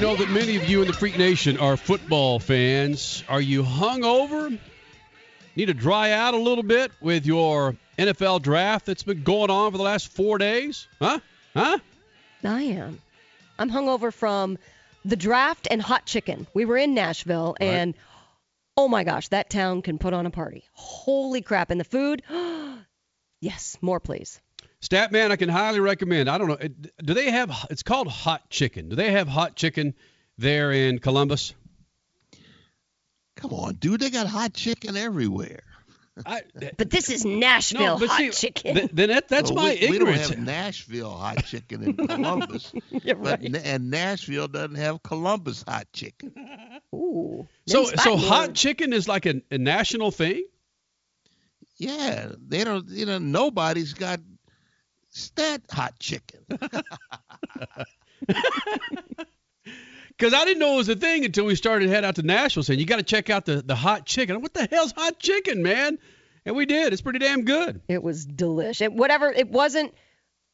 know that many of you in the Freak Nation are football fans. Are you hungover? Need to dry out a little bit with your NFL draft that's been going on for the last four days? Huh? Huh? I am. I'm hungover from the draft and hot chicken. We were in Nashville, Right. and oh my gosh, that town can put on a party. Holy crap. And the food? yes, more please. Statman, I can highly recommend. I don't know. Do they have? It's called hot chicken. Do they have hot chicken there in Columbus? Come on, dude. They got hot chicken everywhere. I, But this is Nashville but hot see, chicken. th- then that, that's Well, my we, we don't have Nashville hot chicken in Columbus, You're but right. And Nashville doesn't have Columbus hot chicken. Ooh. so, so Fighting hot chicken is like a, a national thing. Yeah, they don't. You know, nobody's got that hot chicken. Because I didn't know it was a thing until we started to head out to Nashville saying, you got to check out the, the hot chicken. What the hell's hot chicken, man? And we did. It's pretty damn good. It was delicious. It, whatever. It wasn't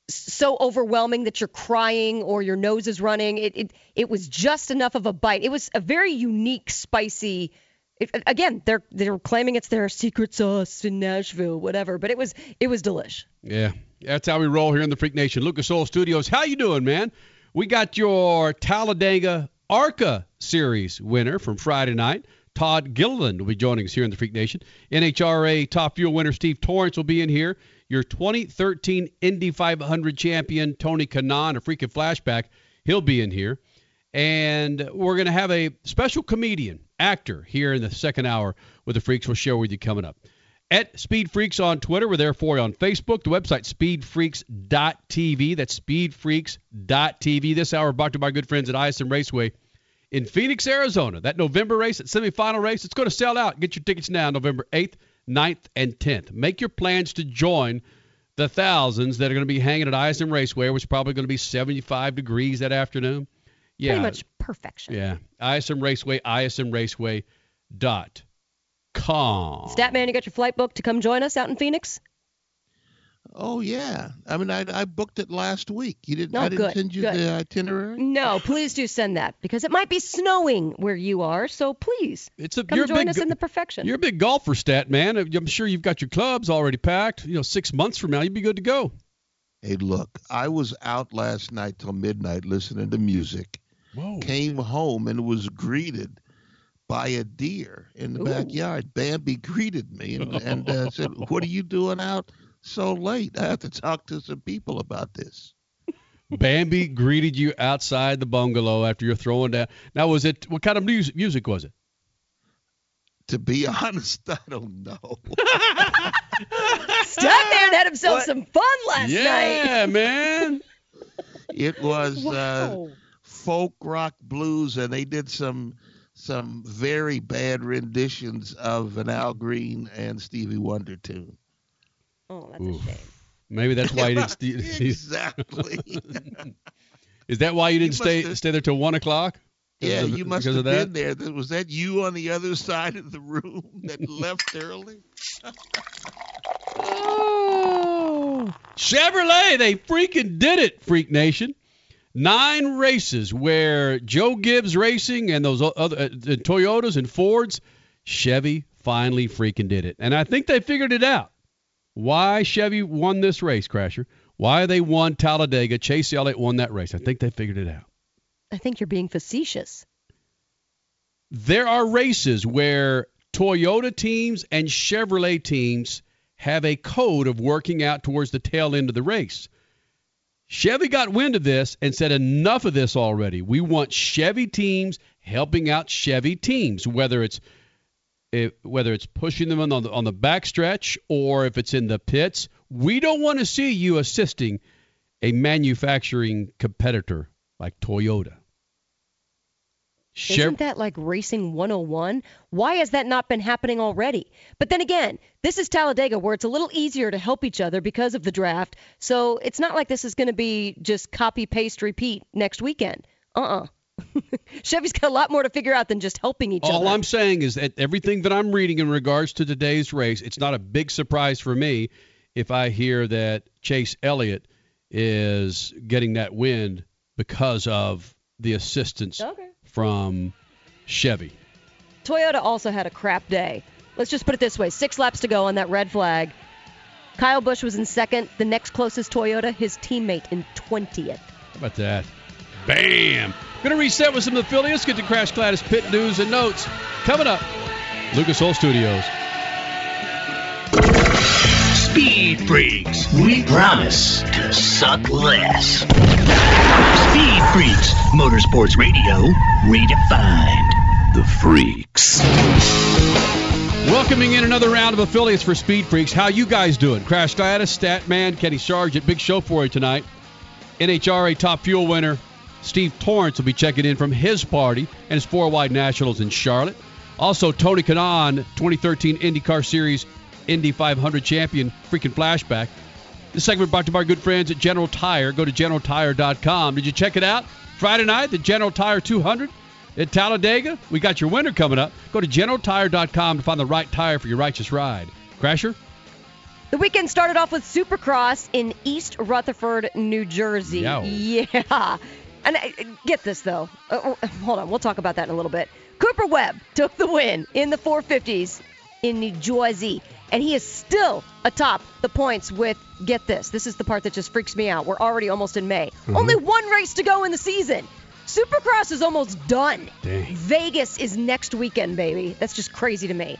so overwhelming that you're crying or your nose is running. It, it it was just enough of a bite. It was a very unique, spicy. It, again, they're they're claiming it's their secret sauce in Nashville, whatever. But it was it was delish. Yeah, that's how we roll here in the Freak Nation. Lucas Oil Studios. How you doing, man? We got your Talladega ARCA Series winner from Friday night. Todd Gilliland will be joining us here in the Freak Nation. NHRA Top Fuel winner Steve Torrence will be in here. Your 2013 Indy 500 champion Tony Kanaan, a freaking flashback, he'll be in here. And we're going to have a special comedian, actor here in the second hour with the Freaks. We'll share with you coming up at Speed Freaks on Twitter. We're there for you on Facebook. The website speedfreaks.tv. That's speedfreaks.tv. This hour brought to by good friends at ISM Raceway in Phoenix, Arizona. That November race, that semifinal race, it's going to sell out. Get your tickets now, November 8th, 9th, and 10th. Make your plans to join the thousands that are going to be hanging at ISM Raceway, which is probably going to be 75 degrees that afternoon. Yeah. Pretty much perfection. Yeah. ISM Raceway, ismraceway.com. Statman, you got your flight booked to come join us out in Phoenix? Oh yeah, I mean, I, I booked it last week. You didn't? No, I didn't good, send you good. the itinerary. No, please do send that because it might be snowing where you are. So please It's a come you're a join big us in the perfection. You're a big golfer, stat man. Uh, I'm sure you've got your clubs already packed. You know, six months from now, you'd be good to go. Hey, look, I was out last night till midnight listening to music. Whoa. Came home and was greeted by a deer in the Ooh. backyard. Bambi greeted me and, and uh, said, "What are you doing out so late? I have to talk to some people about this." Bambi greeted you outside the bungalow after you're throwing down. Now, was it what kind of music? Music was it? To be honest, I don't know. Statman had himself some fun last night. yeah, man. It was uh, Wow. Folk rock blues, and they did some some very bad renditions of an Al Green and Stevie Wonder tune. oh, that's Oof. a shame. Maybe that's why you didn't. St- exactly. is that why you didn't You stay have- stay there till one o'clock? yeah, of- you must have of that? been there. Was that you on the other side of the room that left early? Oh. Chevrolet, they freaking did it, Freak Nation. Nine races where Joe Gibbs Racing and those other uh, Toyotas and Fords, Chevy finally freaking did it. And I think they figured it out. Why Chevy won this race, Crasher. Why they won Talladega. Chase Elliott won that race. I think they figured it out. I think you're being facetious. there are races where Toyota teams and Chevrolet teams have a code of working out towards the tail end of the race. Chevy got wind of this and said, enough of this already. We want Chevy teams helping out Chevy teams, whether it's eh, whether it's pushing them on the on the backstretch or if it's in the pits. We don't want to see you assisting a manufacturing competitor like Toyota. Chev- Isn't that like racing 101? Why has that not been happening already? But then again, this is Talladega where it's a little easier to help each other because of the draft. So it's not like this is going to be just copy, paste, repeat next weekend. Uh uh Chevy's got a lot more to figure out than just helping each All other. All I'm saying is that everything that I'm reading in regards to today's race, it's not a big surprise for me if I hear that Chase Elliott is getting that win because of the assistance Okay. from Chevy. Toyota also had a crap day. Let's just put it this way six laps to go on that red flag. Kyle Busch was in second. The next closest Toyota, his teammate in 20th. How about that? Bam! Gonna reset with some of the affiliates. Get to Crash Gladys Pit News and Notes. Coming up, Lucas Oil Studios. Speed Freaks, we promise to suck less. Speed Freaks, Motorsports Radio, redefined. The Freaks. Welcoming in another round of affiliates for Speed Freaks. How you guys doing? Crash Gladys, Statman, Kenny Sarge. Sargent. Big show for you tonight. NHRA Top Fuel winner Steve Torrence will be checking in from his party and his four wide nationals in Charlotte. Also, Tony Kanaan, 2013 IndyCar Series Indy 500 champion, freaking flashback. This segment brought to you by our good friends at General Tire. Go to generaltire.com. Did you check it out? Friday night, the General Tire 200 at Talladega. We got your winner coming up. Go to generaltire.com to find the right tire for your righteous ride. Crasher? The weekend started off with Supercross in East Rutherford, New Jersey. Yow. Yeah. And uh, get this, though. Uh, uh, hold on. We'll talk about that in a little bit. Cooper Webb took the win in the 450s in New Jersey. And he is still atop the points with, get this, this is the part that just freaks me out. We're already almost in May. Mm-hmm. Only one race to go in the season. Supercross is almost done. Dang. Vegas is next weekend, baby. That's just crazy to me.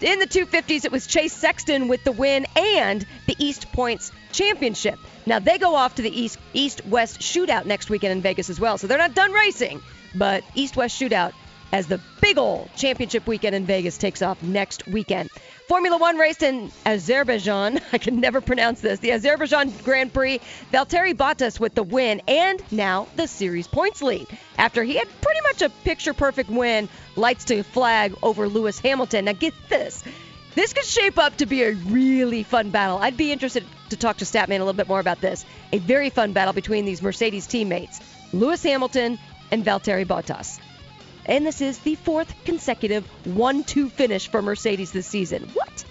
In the 250s, it was Chase Sexton with the win and the East Points Championship. Now they go off to the East East West Shootout next weekend in Vegas as well. So they're not done racing, but East West Shootout as the big old championship weekend in Vegas takes off next weekend. Formula One raced in Azerbaijan. I can never pronounce this. The Azerbaijan Grand Prix. Valtteri Bottas with the win and now the series points lead. After he had pretty much a picture perfect win, lights to flag over Lewis Hamilton. Now get this. This could shape up to be a really fun battle. I'd be interested to talk to Statman a little bit more about this. A very fun battle between these Mercedes teammates, Lewis Hamilton and Valtteri Bottas. And this is the fourth consecutive 1 2 finish for Mercedes this season. What?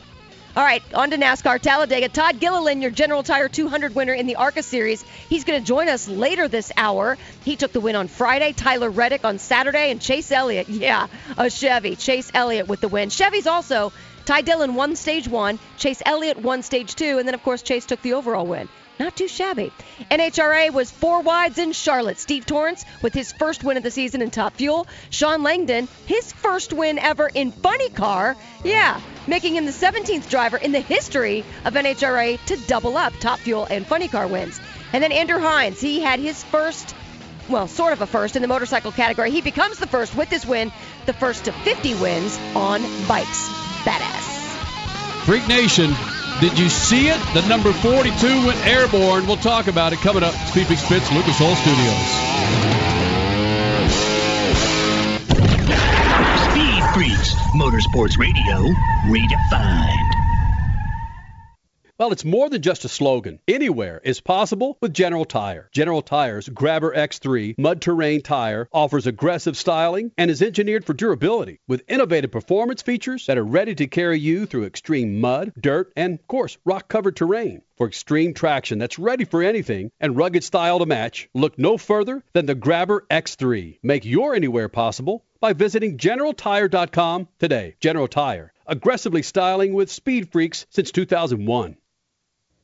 All right, on to NASCAR Talladega. Todd Gilliland, your General Tire 200 winner in the ARCA Series. He's going to join us later this hour. He took the win on Friday. Tyler Reddick on Saturday, and Chase Elliott, yeah, a Chevy. Chase Elliott with the win. Chevy's also Ty Dillon won stage one, Chase Elliott won stage two, and then of course Chase took the overall win. Not too shabby. NHRA was four wides in Charlotte. Steve Torrence with his first win of the season in Top Fuel. Shawn Langdon, his first win ever in Funny Car. Yeah, making him the 17th driver in the history of NHRA to double up Top Fuel and Funny Car wins. And then Andrew Hines, he had his first well, sort of a first in the motorcycle category. He becomes the first with this win, the first to 50 wins on bikes. Badass. Freak Nation, did you see it? The number 42 went airborne. We'll talk about it coming up. Speed Big Spits, Lucas Oil Studios. Speed Freaks, Motorsports Radio, redefined. Well, it's more than just a slogan. Anywhere is possible with General Tire. General Tire's Grabber X3 mud terrain tire offers aggressive styling and is engineered for durability with innovative performance features that are ready to carry you through extreme mud, dirt, and, of course, rock covered terrain. For extreme traction that's ready for anything and rugged style to match, look no further than the Grabber X3. Make your anywhere possible by visiting GeneralTire.com today. General Tire, aggressively styling with speed freaks since 2001.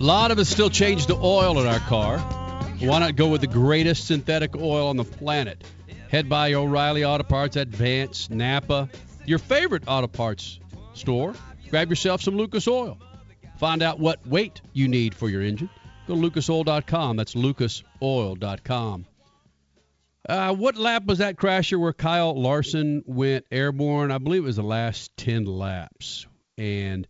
A lot of us still change the oil in our car. Why not go with the greatest synthetic oil on the planet? Head by O'Reilly Auto Parts, Advance, Napa, your favorite auto parts store. Grab yourself some Lucas Oil. Find out what weight you need for your engine. Go to lucasoil.com. That's lucasoil.com. Uh, what lap was that crasher where Kyle Larson went airborne? I believe it was the last 10 laps. And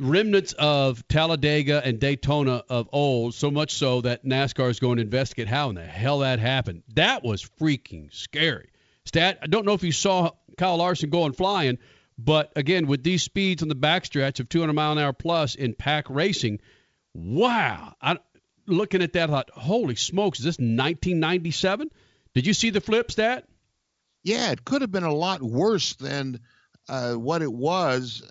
remnants of Talladega and Daytona of old, so much so that NASCAR is going to investigate how in the hell that happened. That was freaking scary. Stat, I don't know if you saw Kyle Larson going flying, but again, with these speeds on the backstretch of 200 mile an hour plus in pack racing, wow. I, looking at that, I thought, holy smokes, is this 1997? Did you see the flip stat? Yeah, it could have been a lot worse than uh, what it was.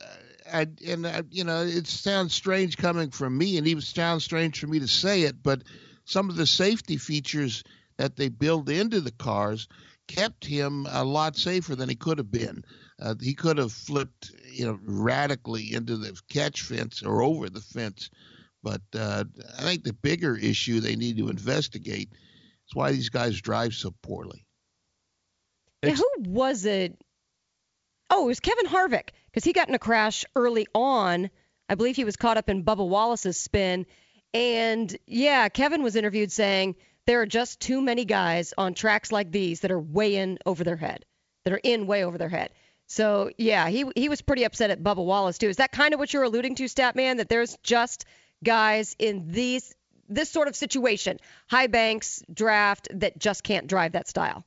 I, and I, you know, it sounds strange coming from me, and even sounds strange for me to say it, but some of the safety features that they build into the cars kept him a lot safer than he could have been. Uh, he could have flipped, you know, radically into the catch fence or over the fence. But uh, I think the bigger issue they need to investigate is why these guys drive so poorly. Who was it? Oh, it was Kevin Harvick because he got in a crash early on. I believe he was caught up in Bubba Wallace's spin. And yeah, Kevin was interviewed saying there are just too many guys on tracks like these that are way in over their head, that are in way over their head. So yeah, he he was pretty upset at Bubba Wallace too. Is that kind of what you're alluding to, Statman? That there's just guys in these this sort of situation, high banks draft that just can't drive that style.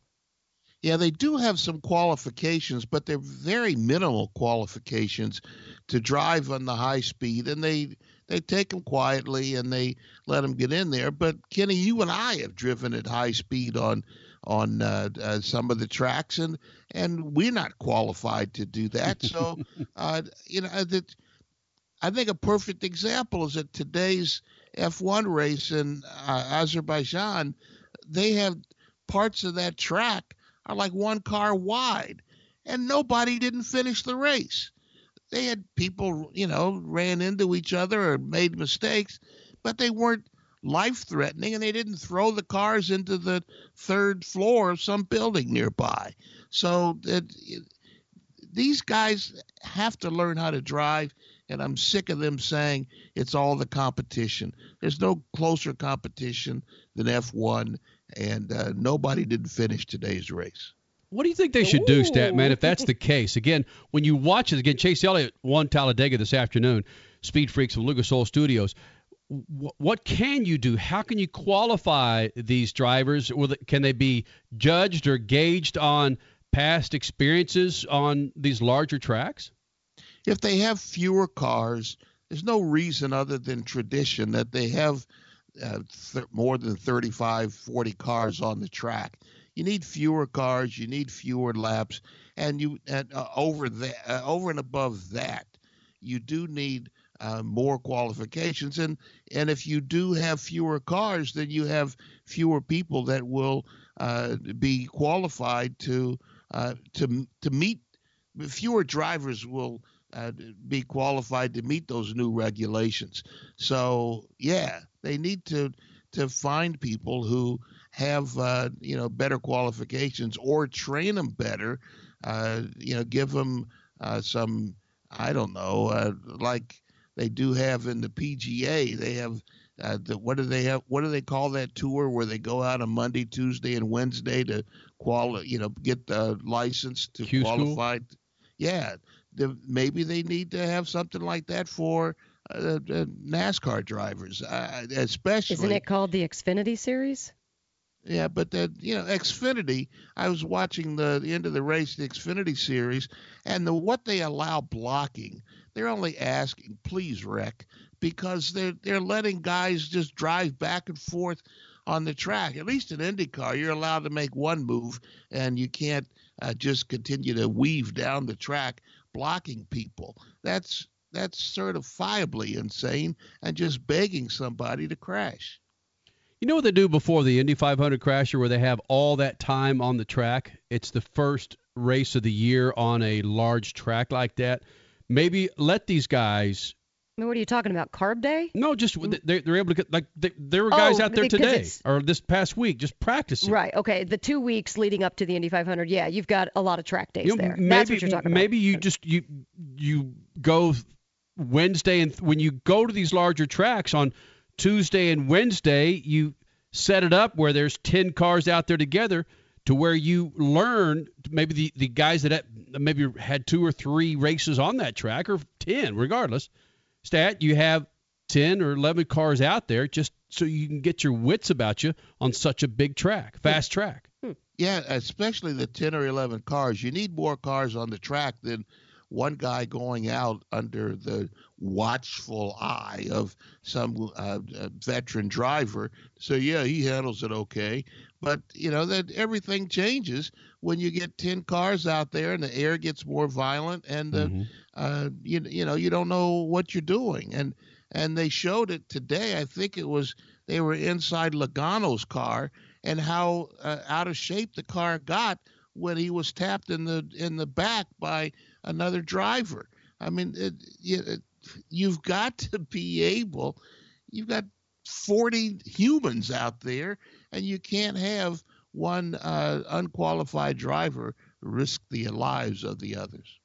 Yeah, they do have some qualifications, but they're very minimal qualifications to drive on the high speed, and they they take them quietly and they let them get in there. But Kenny, you and I have driven at high speed on on uh, uh, some of the tracks, and and we're not qualified to do that. So, uh, you know, that I think a perfect example is that today's F1 race in uh, Azerbaijan, they have parts of that track are like one car wide, and nobody didn't finish the race. They had people, you know, ran into each other or made mistakes, but they weren't life threatening, and they didn't throw the cars into the third floor of some building nearby. So it, it, these guys have to learn how to drive, and I'm sick of them saying it's all the competition. There's no closer competition than F1, and uh, nobody didn't finish today's race. What do you think they should do, Statman, if that's the case? Again, when you watch it, again, Chase Elliott won Talladega this afternoon, Speed Freaks of Lucas Oil Studios. What can you do? How can you qualify these drivers? Can they be judged or gauged on past experiences on these larger tracks? If they have fewer cars, there's no reason other than tradition that they have uh, th- more than 35, 40 cars on the track you need fewer cars, you need fewer laps, and you and uh, over that, uh, over and above that, you do need uh, more qualifications. And and if you do have fewer cars, then you have fewer people that will uh, be qualified to uh, to to meet. Fewer drivers will be qualified to meet those new regulations. So yeah, they need to to find people who have uh, you know better qualifications or train them better. Uh, you know, give them uh, some I don't know uh, like they do have in the PGA. They have uh, the, what do they have? What do they call that tour where they go out on Monday, Tuesday, and Wednesday to quali- You know, get the license to Q qualify. Yeah, the, maybe they need to have something like that for uh, uh, NASCAR drivers, uh, especially. Isn't it called the Xfinity Series? Yeah, but the you know Xfinity. I was watching the, the end of the race, the Xfinity series, and the what they allow blocking. They're only asking, please wreck, because they're they're letting guys just drive back and forth on the track. At least in IndyCar, you're allowed to make one move, and you can't uh, just continue to weave down the track blocking people. That's that's certifiably insane and just begging somebody to crash. You know what they do before the Indy 500 crasher where they have all that time on the track? It's the first race of the year on a large track like that. Maybe let these guys. I mean, what are you talking about? Carb day? No, just mm. they're, they're able to get like they, there were oh, guys oh, out there today or this past week just practicing. Right. Okay. The two weeks leading up to the Indy 500, yeah, you've got a lot of track days you know, there. Maybe, That's what you're talking maybe about. you just you you go Wednesday and when you go to these larger tracks on Tuesday and Wednesday, you set it up where there's 10 cars out there together to where you learn maybe the, the guys that had, maybe had two or three races on that track or 10 regardless stat you have 10 or 11 cars out there just so you can get your wits about you on such a big track hmm. fast track. Hmm. Yeah especially the 10 or 11 cars. You need more cars on the track than one guy going out under the watchful eye of some uh, veteran driver. So yeah, he handles it okay. But you know that everything changes when you get ten cars out there and the air gets more violent and the, mm-hmm. uh, you you know you don't know what you're doing and and they showed it today. I think it was they were inside Logano's car and how uh, out of shape the car got when he was tapped in the in the back by another driver. I mean, it, it, you've got to be able. You've got 40 humans out there, and you can't have one uh, unqualified driver risk the lives of the others.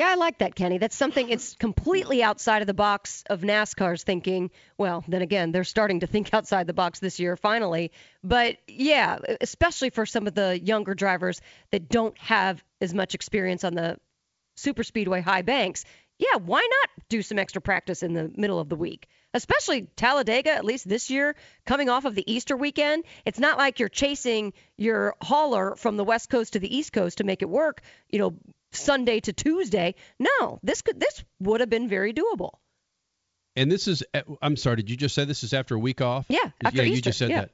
Yeah, I like that, Kenny. That's something it's completely outside of the box of NASCAR's thinking. Well, then again, they're starting to think outside the box this year finally. But yeah, especially for some of the younger drivers that don't have as much experience on the super speedway high banks. Yeah, why not do some extra practice in the middle of the week? Especially Talladega, at least this year, coming off of the Easter weekend. It's not like you're chasing your hauler from the West Coast to the East Coast to make it work, you know, Sunday to Tuesday. No, this could this would have been very doable. And this is eh, I'm sorry, did you just say this is after a week off? Yeah, after yeah, Easter, you just said yeah. that.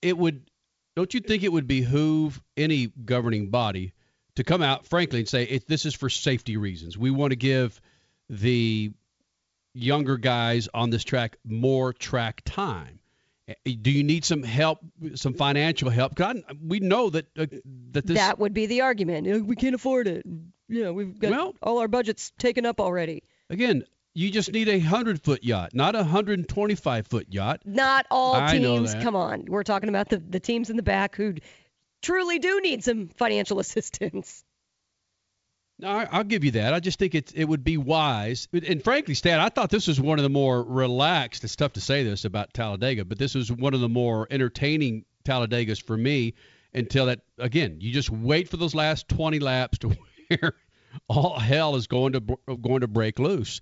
It would don't you think it would behoove any governing body to come out frankly and say it, this is for safety reasons. We want to give the younger guys on this track more track time. Do you need some help, some financial help? God, we know that uh, that this that would be the argument. We can't afford it. Yeah, we've got well, all our budgets taken up already. Again, You just need a 100 foot yacht, not a 125 foot yacht. Not all I know teams. Come on, we're talking about the the teams in the back who truly do need some financial assistance. No, I'll give you that. I just think it it would be wise. And frankly, Stan, I thought this was one of the more relaxed. It's tough to say this about Talladega, but this was one of the more entertaining Talladegas for me. Until that, again, you just wait for those last 20 laps to where all hell is going to going to break loose.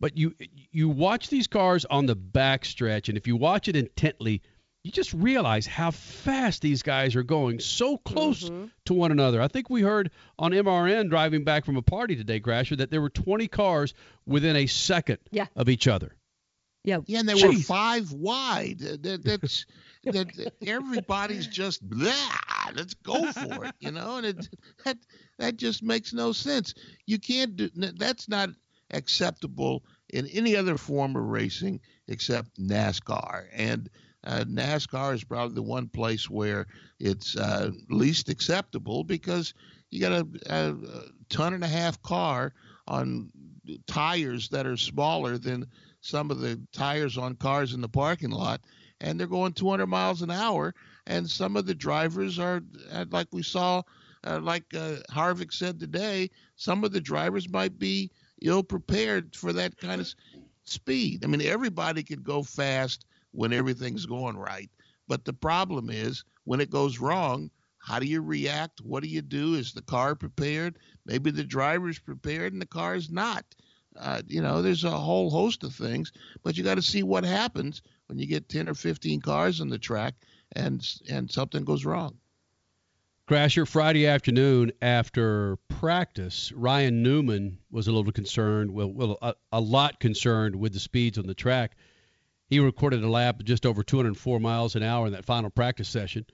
But you you watch these cars on the backstretch, and if you watch it intently, you just realize how fast these guys are going, so close mm-hmm. to one another. I think we heard on MRN driving back from a party today, Crasher, that there were 20 cars within a second Yeah. of each other. Yeah. Yeah, and they were five wide. That, that's that everybody's just blah. Let's go for it, you know. And it that that just makes no sense. You can't do that's not acceptable in any other form of racing except NASCAR. And uh, NASCAR is probably the one place where it's uh, least acceptable because you got a, a, ton and a half car on tires that are smaller than some of the tires on cars in the parking lot, and they're going 200 miles an hour. And some of the drivers are, uh, like we saw, uh, like uh, Harvick said today, some of the drivers might be ill prepared for that kind of speed. I mean, everybody could go fast when everything's going right, but the problem is when it goes wrong. How do you react? What do you do? Is the car prepared? Maybe the driver's prepared and the car is not. Uh, you know, there's a whole host of things, but you got to see what happens when you get 10 or 15 cars on the track and and something goes wrong. Crasher, Friday afternoon after practice, Ryan Newman was a little concerned, well, well a, a lot concerned with the speeds on the track. He recorded a lap just over 204 miles an hour in that final practice session.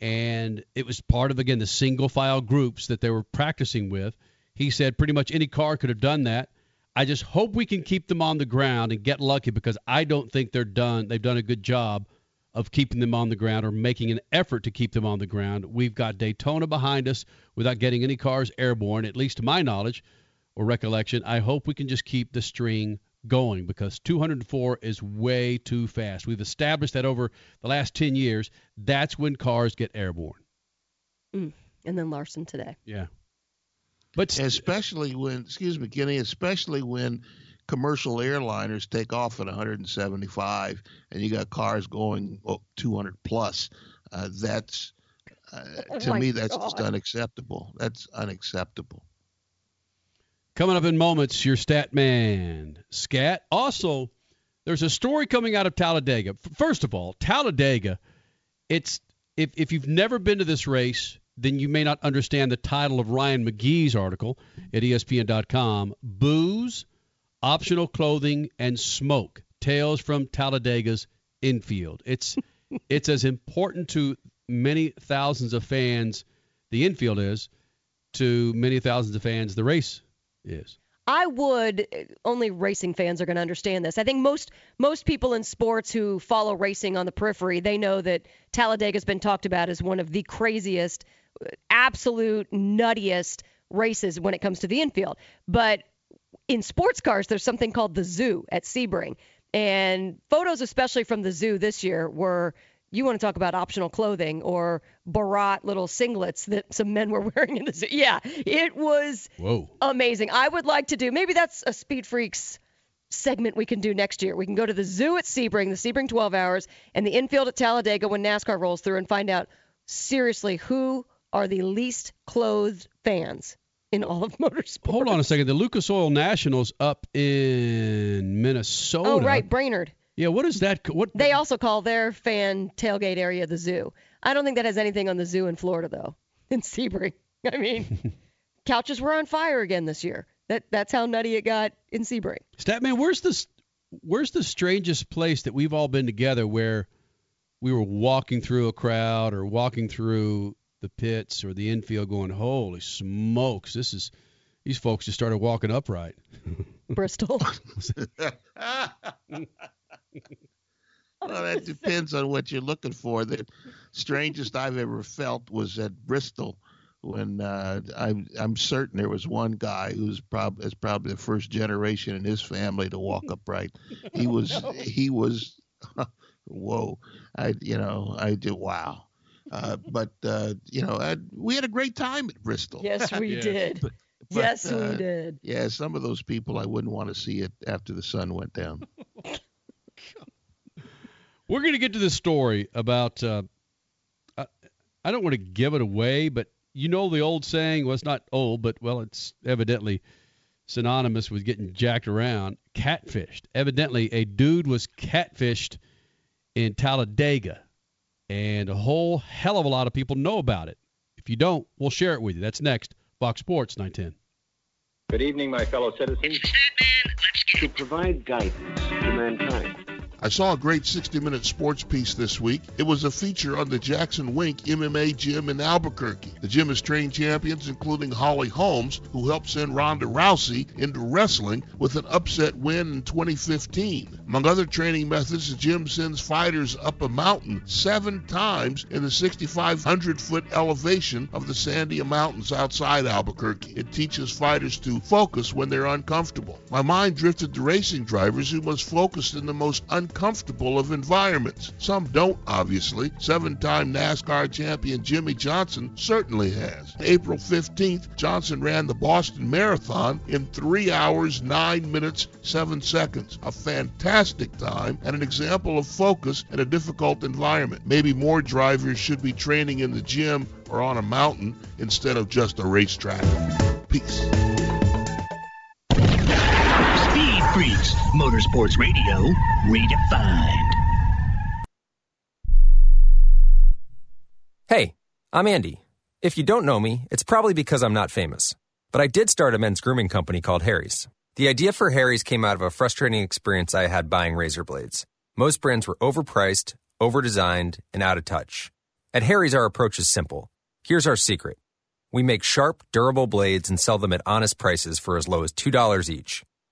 And it was part of, again, the single file groups that they were practicing with. He said pretty much any car could have done that. I just hope we can keep them on the ground and get lucky because I don't think they're done. They've done a good job of keeping them on the ground or making an effort to keep them on the ground. We've got Daytona behind us without getting any cars airborne, at least to my knowledge or recollection. I hope we can just keep the string going because 204 is way too fast. We've established that over the last 10 years. That's when cars get airborne. Mm. And then Larson today. Yeah. But especially when, excuse me, Kenny, especially when commercial airliners take off at 175 and you got cars going oh, 200 plus. Uh, that's uh, Oh to my me that's just unacceptable. That's unacceptable. Coming up in moments, your stat man, Scat. Also, there's a story coming out of Talladega. First of all, Talladega, it's if if you've never been to this race, then you may not understand the title of Ryan McGee's article at ESPN.com: Booze, optional clothing, and smoke. Tales from Talladega's infield. It's it's as important to many thousands of fans the infield is to many thousands of fans the race is. I would eh, only racing fans are going to understand this. I think most most people in sports who follow racing on the periphery, they know that Talladega's been talked about as one of the craziest, eh, absolute nuttiest races when it comes to the infield. But in sports cars, there's something called the zoo at Sebring. And photos, especially from the zoo this year, were you want to talk about optional clothing or Borat little singlets that some men were wearing in the zoo. Yeah, it was Whoa. amazing. I would like to do maybe that's a Speed Freaks segment we can do next year. We can go to the zoo at Sebring, the Sebring 12 hours, and the infield at Talladega when NASCAR rolls through and find out seriously who are the least clothed fans in all of motorsports. Hold on a second. The Lucas Oil Nationals up in oh, Minnesota. Oh, right, Brainerd. Yeah, what is that? What They also call their fan tailgate area the zoo. I don't think that has anything on the zoo in Florida though. In Sebring, I mean, couches were on fire again this year. That that's how nutty it got in Sebring. Statman, where's this? Where's the strangest place that we've all been together where we were walking through a crowd or walking through the pits or the infield, going, "Holy smokes! This is." These folks just started walking upright. Bristol. Well, that depends on what you're looking for. The strangest I've ever felt was at Bristol when uh, I'm I'm certain there was one guy who's probably is probably the first generation in his family to walk upright. He was he was whoa. I you know I did wow. Uh, but uh, you know I, we had a great time at Bristol. Yes, we Yes. did. But, yes, uh, we did. Yeah, some of those people I wouldn't want to see it after the sun went down. We're going to get to this story about. Uh, I, I don't want to give it away, but you know the old saying. Well, it's not old, but well, it's evidently synonymous with getting jacked around. Catfished. Evidently, a dude was catfished in Talladega, and a whole hell of a lot of people know about it. If you don't, we'll share it with you. That's next. Fox Sports 910. Good evening, my fellow citizens. To provide guidance to mankind. I saw a great 60 minute sports piece this week. It was a feature on the Jackson Wink MMA gym in Albuquerque. The gym has trained champions, including Holly Holmes, who helped send Ronda Rousey into wrestling with an upset win in 2015. Among other training methods, the gym sends fighters up a mountain seven times in the 6,500 foot elevation of the Sandia Mountains outside Albuquerque. It teaches fighters to focus when they're uncomfortable. My mind drifted to racing drivers who must focus in the most uncomfortable of environments. Some don't, obviously. Seven time NASCAR champion Jimmie Johnson certainly has. April 15th, Johnson ran the Boston Marathon in 3 hours, 9 minutes, 7 seconds. A fantastic time and an example of focus in a difficult environment. Maybe more drivers should be training in the gym or on a mountain instead of just a racetrack. Peace. Freaks, Motorsports Radio, redefined. Hey, I'm Andy. If you don't know me, it's probably because I'm not famous. But I did start a men's grooming company called Harry's. The idea for Harry's came out of a frustrating experience I had buying razor blades. Most brands were overpriced, overdesigned, and out of touch. At Harry's, our approach is simple. Here's our secret. We make sharp, durable blades and sell them at honest prices for as low as $2 each.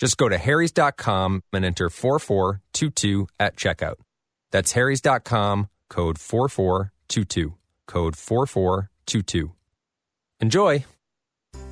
Just go to harrys.com and enter 4422 at checkout. That's harrys.com, code 4422. Code 4422. Enjoy!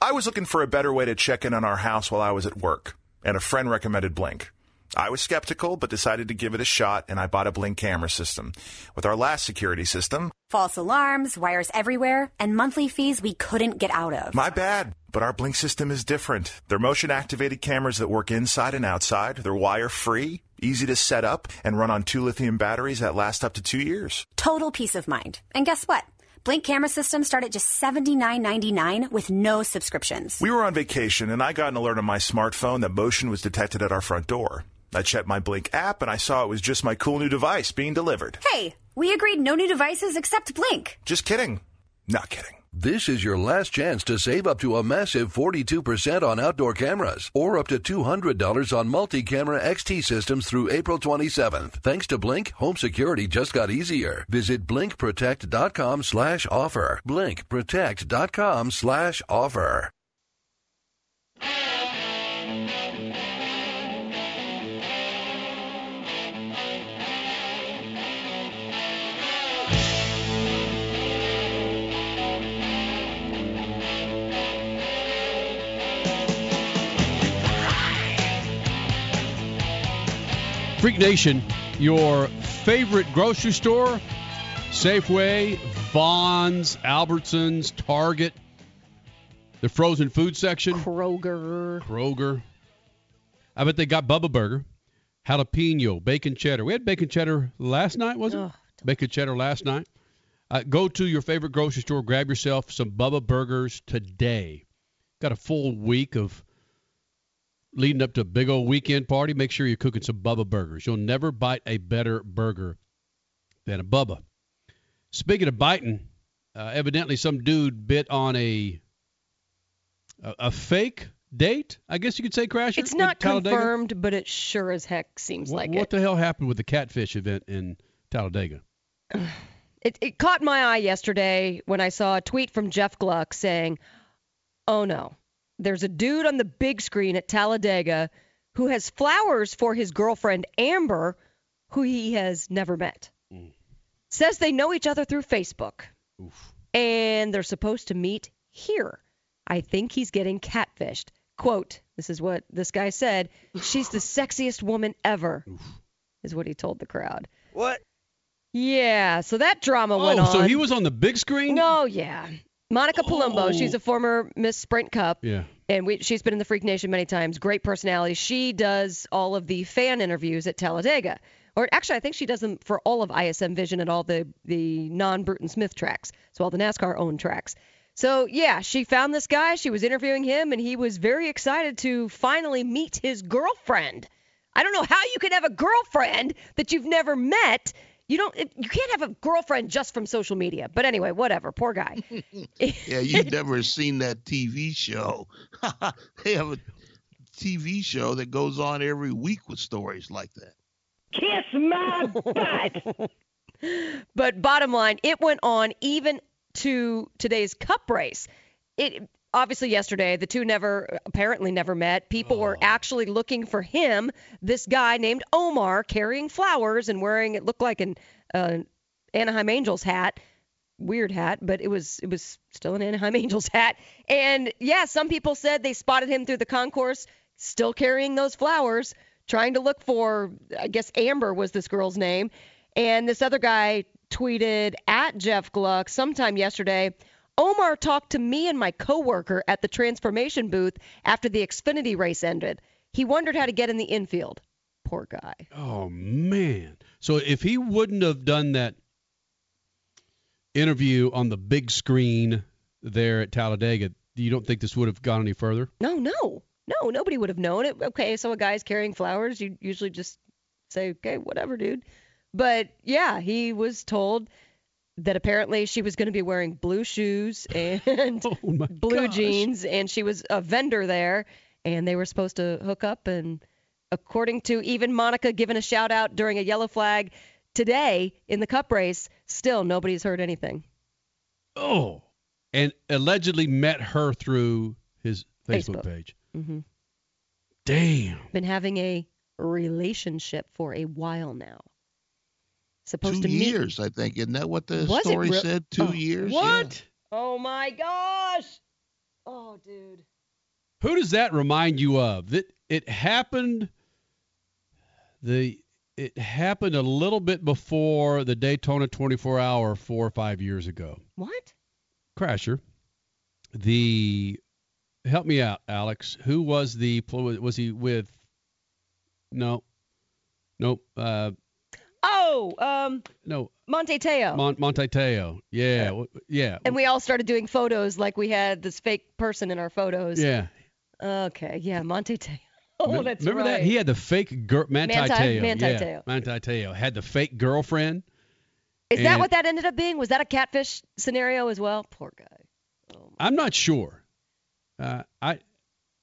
I was looking for a better way to check in on our house while I was at work, and a friend recommended Blink. I was skeptical, but decided to give it a shot, and I bought a Blink camera system. With our last security system, False alarms, wires everywhere, and monthly fees we couldn't get out of. my bad. But our Blink system is different. They're motion activated cameras that work inside and outside. They're wire free, easy to set up, and run on two lithium batteries that last up to two years. Total peace of mind. And guess what? Blink camera systems start at just $79.99 with no subscriptions. We were on vacation, and I got an alert on my smartphone that motion was detected at our front door. I checked my Blink app, and I saw it was just my cool new device being delivered. Hey, we agreed no new devices except Blink. Just kidding. Not kidding. This is your last chance to save up to a massive 42% on outdoor cameras or up to $200 on multi-camera XT systems through April 27th. Thanks to Blink, home security just got easier. Visit blinkprotect.com slash offer. blinkprotect.com slash offer. Freak Nation, your favorite grocery store, Safeway, Vons, Albertsons, Target, the frozen food section, Kroger. Kroger. I bet they got Bubba Burger, jalapeno, bacon cheddar. We had bacon cheddar last night, wasn't it? Bacon cheddar last night. Uh, go to your favorite grocery store, grab yourself some Bubba Burgers today. Got a full week of leading up to a big old weekend party. Make sure you're cooking some Bubba Burgers. You'll never bite a better burger than a Bubba. Speaking of biting, uh, evidently some dude bit on a a, a fake date. I guess you could say, Crasher. It's not confirmed, but it sure as heck seems What, like what it. What the hell happened with the catfish event in Talladega? it. It caught my eye yesterday when I saw a tweet from Jeff Gluck saying, "Oh no, there's a dude on the big screen at Talladega who has flowers for his girlfriend Amber, who he has never met. Mm. Says they know each other through Facebook, and they're supposed to meet here. I think he's getting catfished." Quote, this is what this guy said. She's the sexiest woman ever, is what he told the crowd. What? Yeah, so that drama oh, went Oh, on. so he was on the big screen? No, yeah. Monica Palumbo, Oh. she's a former Miss Sprint Cup, Yeah. and we, she's been in the Freak Nation many times. Great personality. She does all of the fan interviews at Talladega. Or actually, I think she does them for all of ISM Vision and all the, the non Bruton Smith tracks, so all the NASCAR owned tracks. So, yeah, she found this guy. She was interviewing him, and he was very excited to finally meet his girlfriend. I don't know how you could have a girlfriend that you've never met. You don't. it- You can't have a girlfriend just from social media. But anyway, whatever. Poor guy. Yeah, you've never seen that TV show. they have a TV show that goes on every week with stories like that. Kiss my butt. but bottom line, it went on even to today's cup race. It obviously yesterday the two never apparently never met. People were actually looking for him. This guy named Omar carrying flowers and wearing it looked like an uh, Anaheim Angels hat. Weird hat, but it was it was still an Anaheim Angels hat. And yeah, some people said they spotted him through the concourse, still carrying those flowers, trying to look for I guess Amber was this girl's name. And this other guy tweeted at Jeff Gluck sometime yesterday. Omar talked to me and my coworker at the transformation booth after the Xfinity race ended. He wondered how to get in the infield. Poor guy. Oh man. So if he wouldn't have done that interview on the big screen there at Talladega, you don't think this would have gone any further? No, no, no. Nobody would have known it. Okay, so a guy's carrying flowers. You usually just say, okay, whatever, dude. But yeah, he was told that apparently she was going to be wearing blue shoes and blue gosh. jeans, and she was a vendor there, and they were supposed to hook up. And according to even Monica giving a shout out during a yellow flag today in the cup race, still nobody's heard anything. Oh. And allegedly met her through his Facebook, Facebook. page. hmm Damn. Been having a relationship for a while now. Supposed Two to meet years, I think. Isn't that what the Was story real- said? Two Oh, years? What? Oh my gosh. Oh, dude. Who does that remind you of? That it happened the it happened a little bit before the Daytona 24 hour 4 or 5 years ago. What? Crasher. The help me out, Alex. Who was the was he with No. Nope. Uh Oh, um, no. Manti Teo. Mon- Manti Teo. Yeah. Yeah. and we all started doing photos like we had this fake person in our photos. Yeah. Okay. Yeah, Manti Teo. Oh, that's Remember right. that? He had the fake girl Manti, Manti- Teo. Manti yeah. Teo. Manti Teo had the fake girlfriend. Is that what that ended up being? Was that a catfish scenario as well? Poor guy. I'm not sure. Uh, I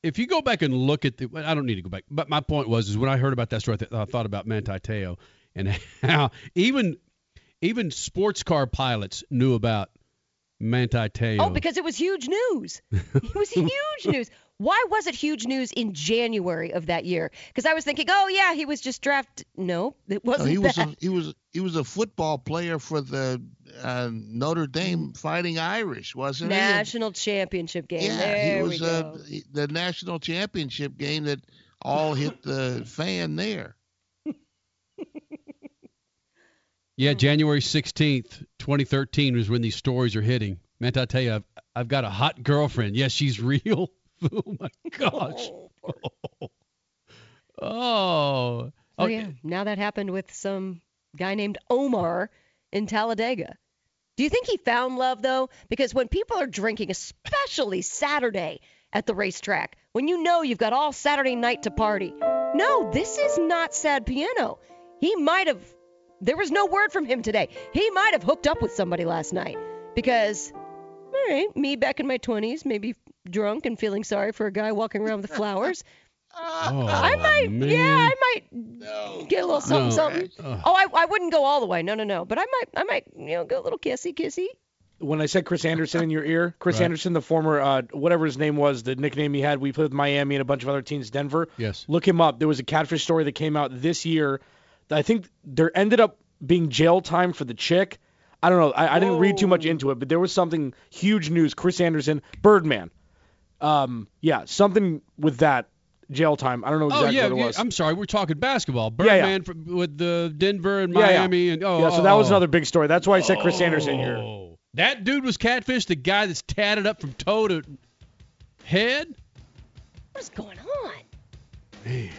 if you go back and look at the, I don't need to go back. But my point was, is when I heard about that story, I, th- I thought about Manti Teo and how even even sports car pilots knew about Manti Teo. Oh, because it was huge news. It was huge news. Why was it huge news in January of that year? Because I was thinking, oh yeah, he was just drafted. No, it wasn't he was that. a, he was he was a football player for the uh, Notre Dame Fighting Irish, wasn't he? National championship game. Yeah, there he we was go. uh, the national championship game that all hit the fan there. Yeah, mm. January 16th, 2013 was when these stories are hitting. Man, I tell you, I've, I've got a hot girlfriend. Yes, she's real. oh my gosh. Oh. oh. Oh yeah. Now that happened with some guy named Omar in Talladega. Do you think he found love though? Because when people are drinking, especially Saturday at the racetrack, when you know you've got all Saturday night to party, no, this is not sad piano. He might have. There was no word from him today. He might have hooked up with somebody last night because, all right, me back in my 20s, maybe drunk and feeling sorry for a guy walking around with flowers. Oh, I might, man. yeah, I might get a little something, No. something. Ugh. Oh, I, I wouldn't go all the way. No, no, no. But I might, I might, you know, go a little kissy, kissy. when I said Chris Andersen in your ear, Chris Right. Andersen, the former uh, whatever his name was, the nickname he had, we played with Miami and a bunch of other teams, Denver. Yes. Look him up. There was a catfish story that came out this year. That I think there ended up being jail time for the chick. I don't know. I, I didn't read too much into it, but there was something huge news. Chris Andersen, Birdman. Um, yeah, something with that jail time. I don't know exactly oh yeah, what it yeah. I'm sorry. We're talking basketball. Yeah, yeah. Birdman with the Denver and Yeah, yeah. Miami and oh, yeah, so oh, that was oh. another big story. That's why I said Chris Andersen here. Oh. That dude was catfish. The guy that's tatted up from toe to head. What's going on? Man.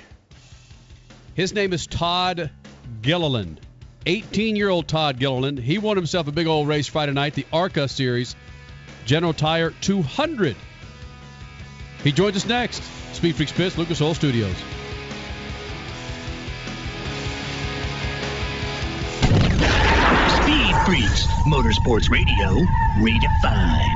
His name is Todd Gilliland. 18-year-old Todd Gilliland. He won himself a big old race Friday night, the ARCA Series, General Tire 200. He joins us next. Speed Freaks Pits, Lucas Oil Studios. Speed Freaks, Motorsports Radio, redefined.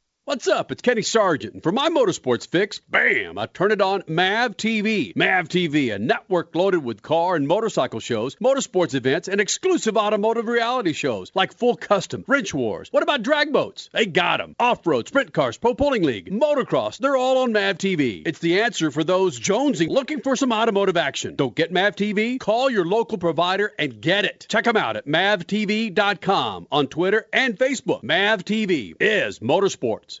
What's up? It's Kenny Sargent. And For my motorsports fix, bam, I turn it on MAV TV. MAV TV, a network loaded with car and motorcycle shows, motorsports events, and exclusive automotive reality shows like Full Custom, Wrench Wars. What about drag boats? They got 'em. Off-road, sprint cars, pro pulling league, motocross, they're all on MAV TV. It's the answer for those jonesing looking for some automotive action. Don't get MAV TV? Call your local provider and get it. Check them out at mavtv.com on Twitter and Facebook. MAV TV is motorsports.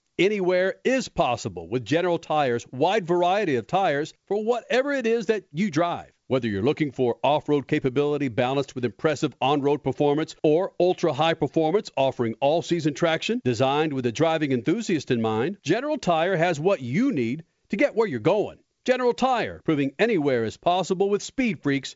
Anywhere is possible with General Tire's wide variety of tires for whatever it is that you drive. Whether you're looking for off road capability balanced with impressive on road performance or ultra high performance offering all season traction designed with the driving enthusiast in mind, General Tire has what you need to get where you're going. General Tire, proving anywhere is possible with Speed Freaks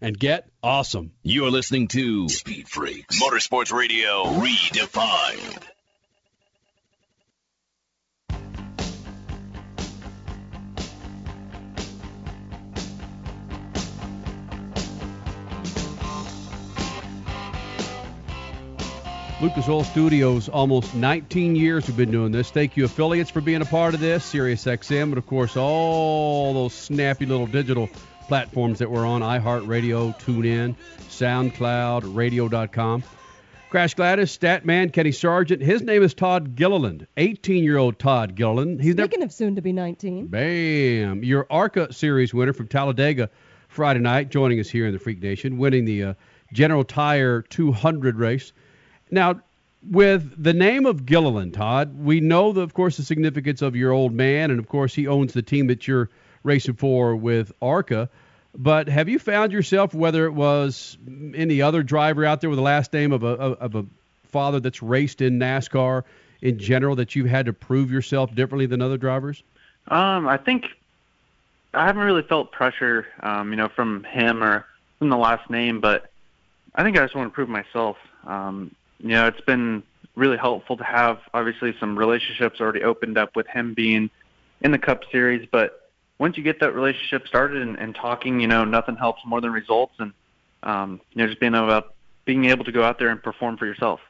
and get awesome. You're listening to Speed Freaks, Motorsports Radio, redefined. Lucas Oil Studios, almost 19 years we've been doing this. Thank you, affiliates, for being a part of this. SiriusXM, and of course, all those snappy little digital platforms that we're on iHeartRadio, TuneIn, SoundCloud, Radio.com. Crash Gladys, Statman, Kenny Sargent. His name is Todd Gilliland, 18 year old Todd Gilliland. He's Speaking of soon to be 19. Bam. Your ARCA Series winner from Talladega Friday night, joining us here in the Freak Nation, winning the uh, General Tire 200 race. Now, with the name of Gilliland, Todd, we know, the, of course, the significance of your old man, and of course, he owns the team that you're racing for with ARCA. But have you found yourself, whether it was any other driver out there with the last name of a of a father that's raced in NASCAR in general, that you've had to prove yourself differently than other drivers? Um, I think I haven't really felt pressure, um, you know, from him or from the last name, but I think I just want to prove myself. Um, you know, it's been really helpful to have obviously some relationships already opened up with him being in the Cup Series, but once you get that relationship started and, and talking, you know, nothing helps more than results, and um, you know, just being about being able to go out there and perform for yourself.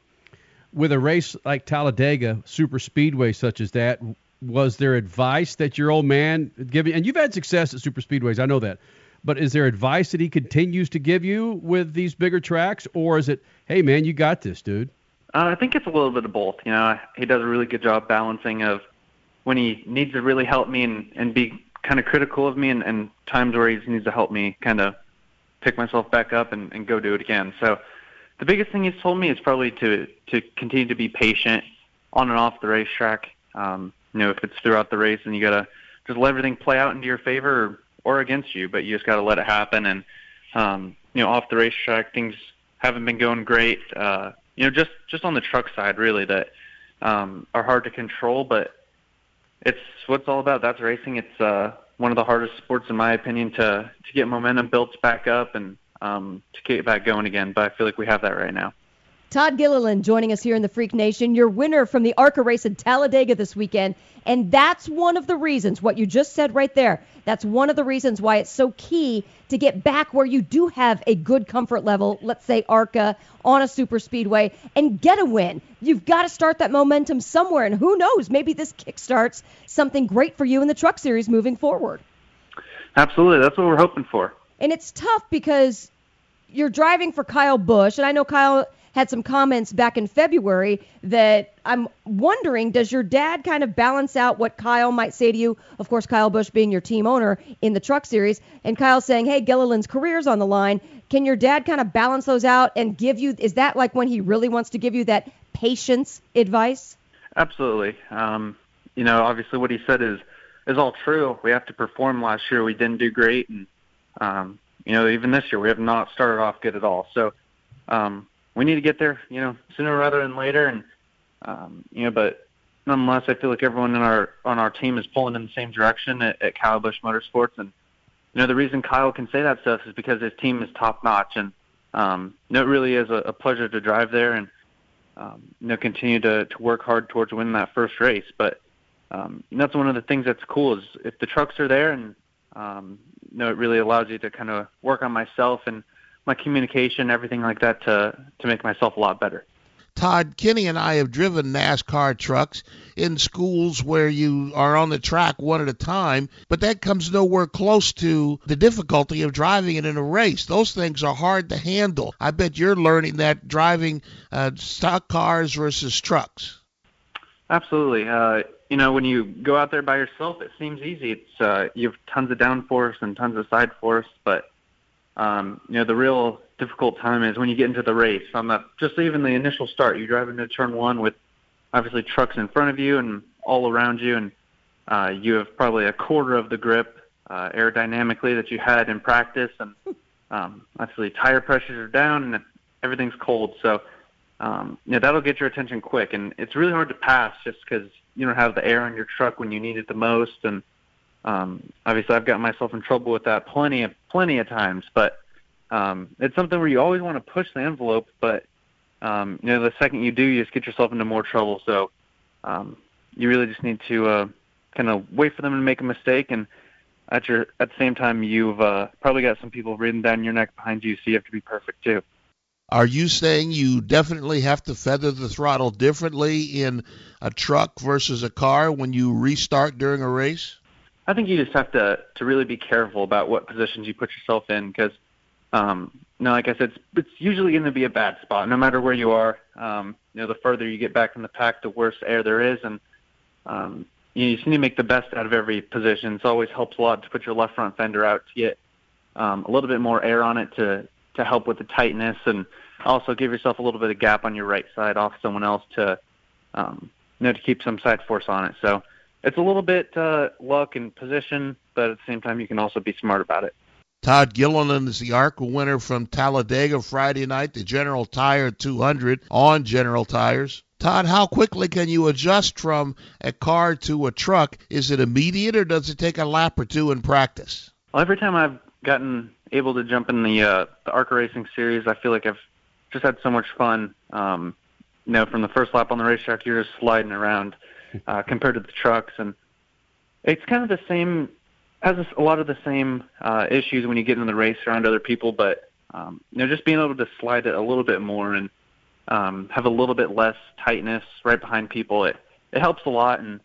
With a race like Talladega, super speedway such as that, was there advice that your old man giving? And you've had success at super speedways, I know that. But is there advice that he continues to give you with these bigger tracks, or is it, hey man, you got this, dude? Uh, I think it's a little bit of both. You know, he does a really good job balancing of when he needs to really help me and, and be kind of critical of me and, and times where he needs to help me kind of pick myself back up and, and go do it again. So the biggest thing he's told me is probably to to continue to be patient on and off the racetrack. Um, you know, if it's throughout the race and you gotta just let everything play out into your favor or, or against you, but you just gotta let it happen. And um, you know, off the racetrack, things haven't been going great. Uh, you know, just just on the truck side, really, that um, are hard to control, but it's what it's all about. That's racing. It's uh, one of the hardest sports, in my opinion, to to get momentum built back up and um, to get back going again. But I feel like we have that right now. Todd Gilliland joining us here in the Freak Nation, your winner from the ARCA race in Talladega this weekend. And that's one of the reasons, what you just said right there, that's one of the reasons why it's so key to get back where you do have a good comfort level, let's say ARCA on a super speedway, and get a win. You've got to start that momentum somewhere. And who knows, maybe this kickstarts something great for you in the truck series moving forward. Absolutely. That's what we're hoping for. And it's tough because you're driving for Kyle Busch, and I know Kyle had some comments back in February that I'm wondering does your dad kind of balance out what Kyle might say to you? Of course, Kyle Busch being your team owner in the truck series, and Kyle saying, hey, Gilliland's career's on the line. Can your dad kind of balance those out and give you, is that like when he really wants to give you that patience advice? Absolutely. Um, you know, obviously what he said is, is all true. We have to perform last year. We didn't do great. And, um, you know, even this year, we have not started off good at all. So, um, we need to get there, you know, sooner rather than later. And um, you know, but nonetheless, I feel like everyone in our on our team is pulling in the same direction at, at Kyle Busch Motorsports. And you know, the reason Kyle can say that stuff is because his team is top notch. And um, you know, it really is a, a pleasure to drive there and um, you know continue to to work hard towards winning that first race. But um, that's one of the things that's cool is if the trucks are there and um, you know, it really allows you to kind of work on myself and my communication, everything like that to to make myself a lot better. Todd, Kenny and I have driven NASCAR trucks in schools where you are on the track one at a time, but that comes nowhere close to the difficulty of driving it in a race. Those things are hard to handle. I bet you're learning that driving uh, stock cars versus trucks. Absolutely. Uh, you know, when you go out there by yourself, it seems easy. It's uh, you have tons of downforce and tons of side force, but um, you know, the real difficult time is when you get into the race. On the just even the initial start, you drive into turn one with obviously trucks in front of you and all around you, and uh, you have probably a quarter of the grip uh, aerodynamically that you had in practice, and um, obviously tire pressures are down and everything's cold. So, um, you know, that'll get your attention quick, and it's really hard to pass just because you don't have the air on your truck when you need it the most, and um, obviously, I've gotten myself in trouble with that plenty of plenty of times, but um, it's something where you always want to push the envelope, but um, you know, the second you do, you just get yourself into more trouble. So um, you really just need to uh, kind of wait for them to make a mistake, and at your at the same time, you've uh, probably got some people breathing down your neck behind you, so you have to be perfect too. Are you saying you definitely have to feather the throttle differently in a truck versus a car when you restart during a race? I think you just have to to really be careful about what positions you put yourself in because, um, you know, like I said, it's, it's usually going to be a bad spot no matter where you are. Um, you know, the further you get back in the pack, the worse air there is, and um, you, just need to make the best out of every position. It always helps a lot to put your left front fender out to get um, a little bit more air on it to to help with the tightness, and also give yourself a little bit of gap on your right side off someone else to, um, you know, to keep some side force on it. So it's a little bit uh, luck and position, but at the same time, you can also be smart about it. Todd Gilliland is the ARCA winner from Talladega Friday night, the General Tire 200 on General Tires. Todd, how quickly can you adjust from a car to a truck? Is it immediate or does it take a lap or two in practice? Well, every time I've gotten able to jump in the uh, the ARCA Racing Series, I feel like I've just had so much fun. Um, you know, from the first lap on the racetrack, you're just sliding around uh, compared to the trucks, and it's kind of the same. Has a lot of the same uh, issues when you get in the race around other people, but um, you know, just being able to slide it a little bit more and um, have a little bit less tightness right behind people, it it helps a lot. And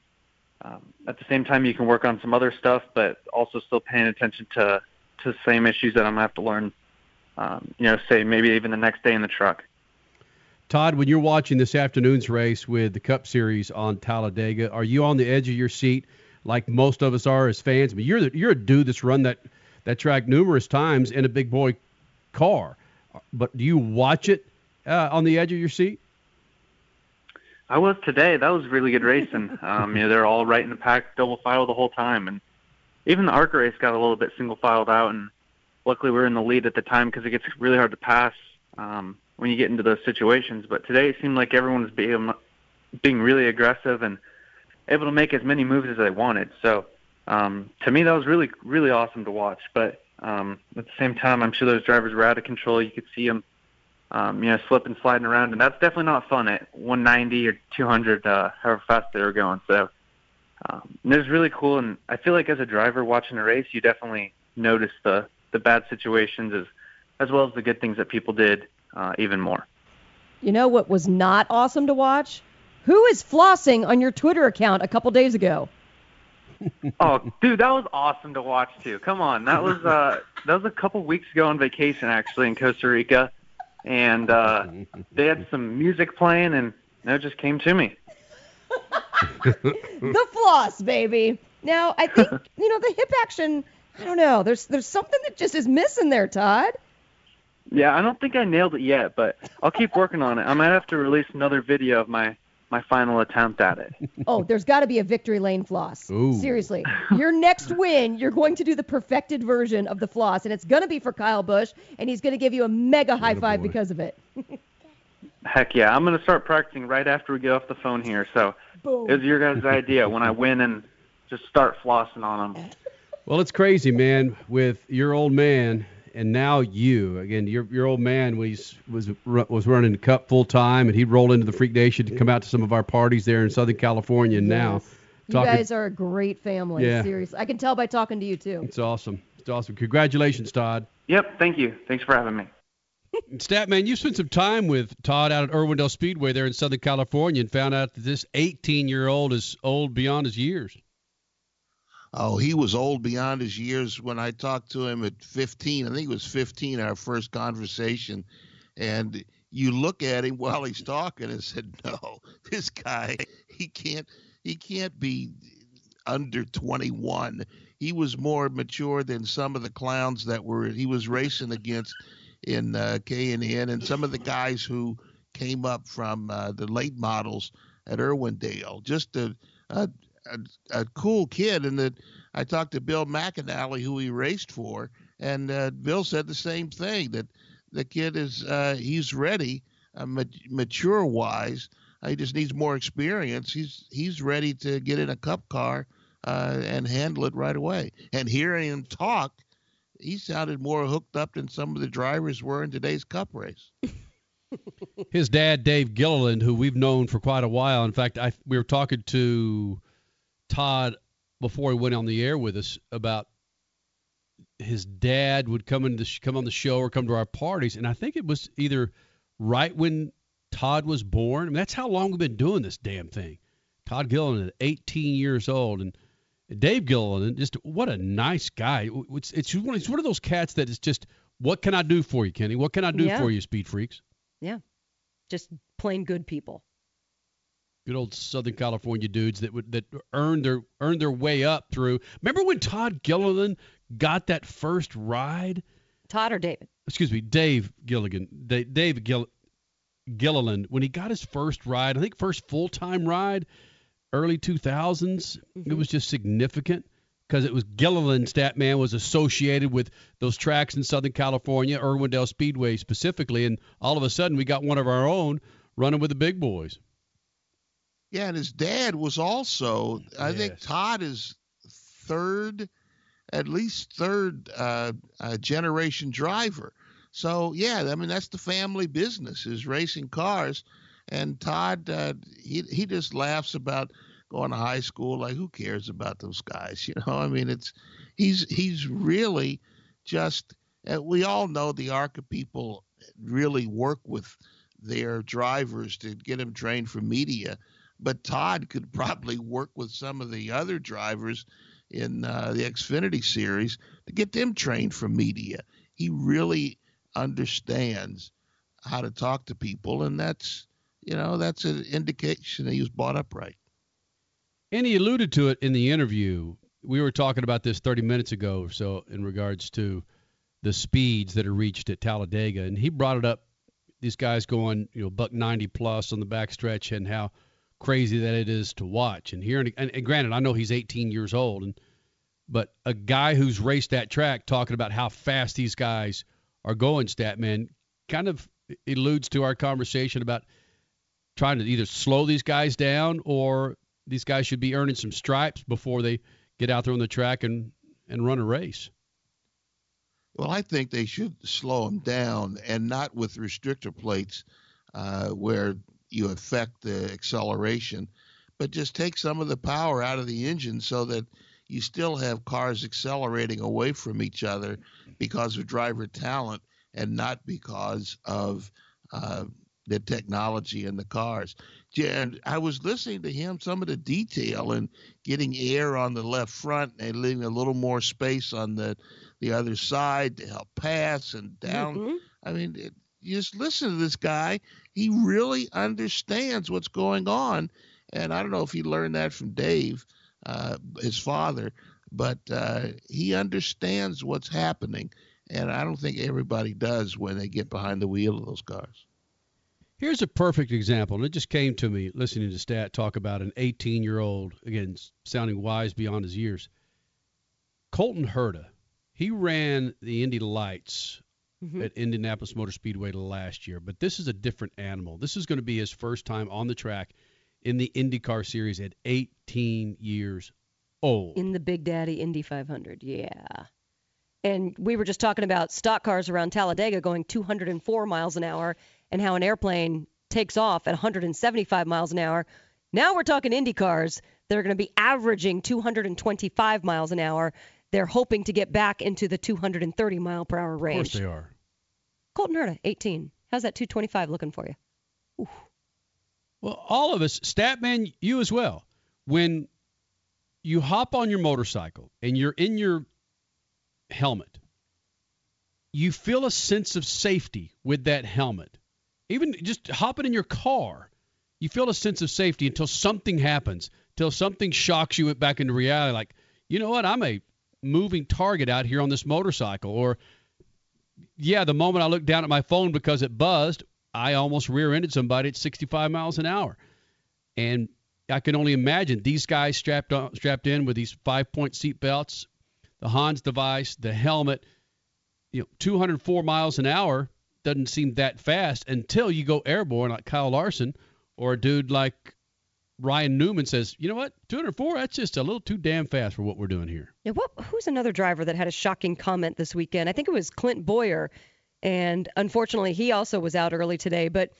um, at the same time, you can work on some other stuff, but also still paying attention to to the same issues that I'm gonna have to learn. Um, you know, say maybe even the next day in the truck. Todd, when you're watching this afternoon's race with the Cup Series on Talladega, are you on the edge of your seat like most of us are as fans? I mean, you're the, you're a dude that's run that that track numerous times in a big boy car, but do you watch it uh, on the edge of your seat? I was today. That was really good racing. Um, you know, they're all right in the pack, double file the whole time, and even the ARCA race got a little bit single filed out. And luckily, we were in the lead at the time because it gets really hard to pass um, when you get into those situations. But today, it seemed like everyone was being being really aggressive and able to make as many moves as they wanted. So um, to me, that was really really awesome to watch. But um, at the same time, I'm sure those drivers were out of control. You could see them um, you know, slipping, sliding around, and that's definitely not fun at 190 or 200, uh, however fast they were going. So um, it was really cool, and I feel like as a driver watching a race, you definitely notice the the bad situations as as well as the good things that people did uh, even more. You know what was not awesome to watch? Who is flossing on your Twitter account a couple days ago? oh, dude, that was awesome to watch too. Come on, that was uh, that was a couple weeks ago on vacation actually in Costa Rica and uh, they had some music playing, and it just came to me. the floss, baby. Now I think you know the hip action. I don't know. There's there's something that just is missing there, Todd. Yeah, I don't think I nailed it yet, but I'll keep working on it. I might have to release another video of my my final attempt at it. Oh, there's got to be a victory lane floss. Ooh. Seriously, your next win, you're going to do the perfected version of the floss, and it's going to be for Kyle Busch, and he's going to give you a mega high five because of it. Heck yeah, I'm going to start practicing right after we get off the phone here. So Boom. it was your guys' idea when I win and just start flossing on them. Well, it's crazy, man. With your old man and now you again. Your your old man was was was running the Cup full time, and he'd roll into the Freak Nation to come out to some of our parties there in Southern California. And now, you guys are a great family. Yeah. Seriously, I can tell by talking to you too. It's awesome. It's awesome. Congratulations, Todd. Yep. Thank you. Thanks for having me. Statman, you spent some time with Todd out at Irwindale Speedway there in Southern California and found out that this 18 year old is old beyond his years. Oh, he was old beyond his years when I talked to him at 15. I think it was 15, our first conversation. And you look at him while he's talking and said, "No, this guy, he can't, he can't be under 21. He was more mature than some of the clowns that were he was racing against in uh, K and N, and some of the guys who came up from uh, the late models at Irwindale. Just a, a a, a cool kid, and that I talked to Bill McAnally, who he raced for, and uh, Bill said the same thing that the kid is uh, he's ready, uh, mature wise. He just needs more experience. He's he's ready to get in a cup car uh, and handle it right away. And hearing him talk, he sounded more hooked up than some of the drivers were in today's cup race. His dad, Dave Gilliland, who we've known for quite a while. In fact, I we were talking to Todd before he went on the air with us about his dad would come into come on the show or come to our parties, and I think it was either right when Todd was born. I mean, that's how long we've been doing this damn thing. Todd Gilliland is 18 years old, and Dave Gilliland, just what a nice guy. It's, it's one, it's one of those cats that is just, what can I do for you, Kenny? What can I do Yeah. for you, Speed Freaks? Yeah. Just plain good people. Good old Southern California dudes that would that earned their earned their way up through. Remember when Todd Gilliland got that first ride? Todd or David? Excuse me, Dave Gilligan. Da- Dave Gill, Gilliland when he got his first ride. I think first full time ride, early 2000s. It mm-hmm. was just significant because it was Gilliland. Statman was associated with those tracks in Southern California, Irwindale Speedway specifically, and all of a sudden we got one of our own running with the big boys. Yeah, and his dad was also. I think Todd is third, at least third uh, uh, generation driver. So yeah, I mean that's the family business is racing cars, and Todd uh, he he just laughs about going to high school like who cares about those guys, you know? I mean it's he's he's really just. Uh, we all know the ARCA people really work with their drivers to get them trained for media but Todd could probably work with some of the other drivers in uh, the Xfinity series to get them trained for media. He really understands how to talk to people, and that's you know that's an indication that he was brought up right. And he alluded to it in the interview. We were talking about this 30 minutes ago or so in regards to the speeds that are reached at Talladega, and he brought it up. These guys going, you know, buck 90 plus on the backstretch, and how crazy that it is to watch. And here, and, and granted, I know he's 18 years old, and but a guy who's raced that track talking about how fast these guys are going, Statman, kind of alludes to our conversation about trying to either slow these guys down or these guys should be earning some stripes before they get out there on the track and and run a race. Well, I think they should slow them down and not with restrictor plates uh, where you affect the acceleration, but just take some of the power out of the engine so that you still have cars accelerating away from each other because of driver talent and not because of uh, the technology in the cars. And I was listening to him, some of the detail and getting air on the left front and leaving a little more space on the the other side to help pass and down. I mean, it, you just listen to this guy. He really understands what's going on. And I don't know if he learned that from Dave, uh, his father, but uh, he understands what's happening. And I don't think everybody does when they get behind the wheel of those cars. Here's a perfect example, and it just came to me listening to Stat talk about an 18 year old, again, sounding wise beyond his years. Colton Herta, he ran the Indy Lights Mm-hmm. at Indianapolis Motor Speedway last year, but this is a different animal. This is going to be his first time on the track in the IndyCar series at 18 years old. In the Big Daddy Indy 500, yeah. And we were just talking about stock cars around Talladega going 204 miles an hour and how an airplane takes off at 175 miles an hour. Now we're talking Indy cars that are going to be averaging 225 miles an hour. They're hoping to get back into the 230 mile per hour range. Of course they are. Colton Herta, 18. How's that 225 looking for you? Well, all of us, Statman, you as well. When you hop on your motorcycle and you're in your helmet, you feel a sense of safety with that helmet. Even just hopping in your car, you feel a sense of safety until something happens, until something shocks you back into reality. Like, you know what? I'm a moving target out here on this motorcycle. Or, yeah, the moment I looked down at my phone because it buzzed, I almost rear-ended somebody at 65 miles an hour. And I can only imagine these guys strapped on, strapped in with these five-point seat belts, the Hans device, the helmet. You know, 204 miles an hour doesn't seem that fast until you go airborne like Kyle Larson or a dude like Ryan Newman says, you know what, 204, that's just a little too damn fast for what we're doing here. Yeah, what? Who's another driver that had a shocking comment this weekend? I think it was Clint Bowyer, and unfortunately, he also was out early today. But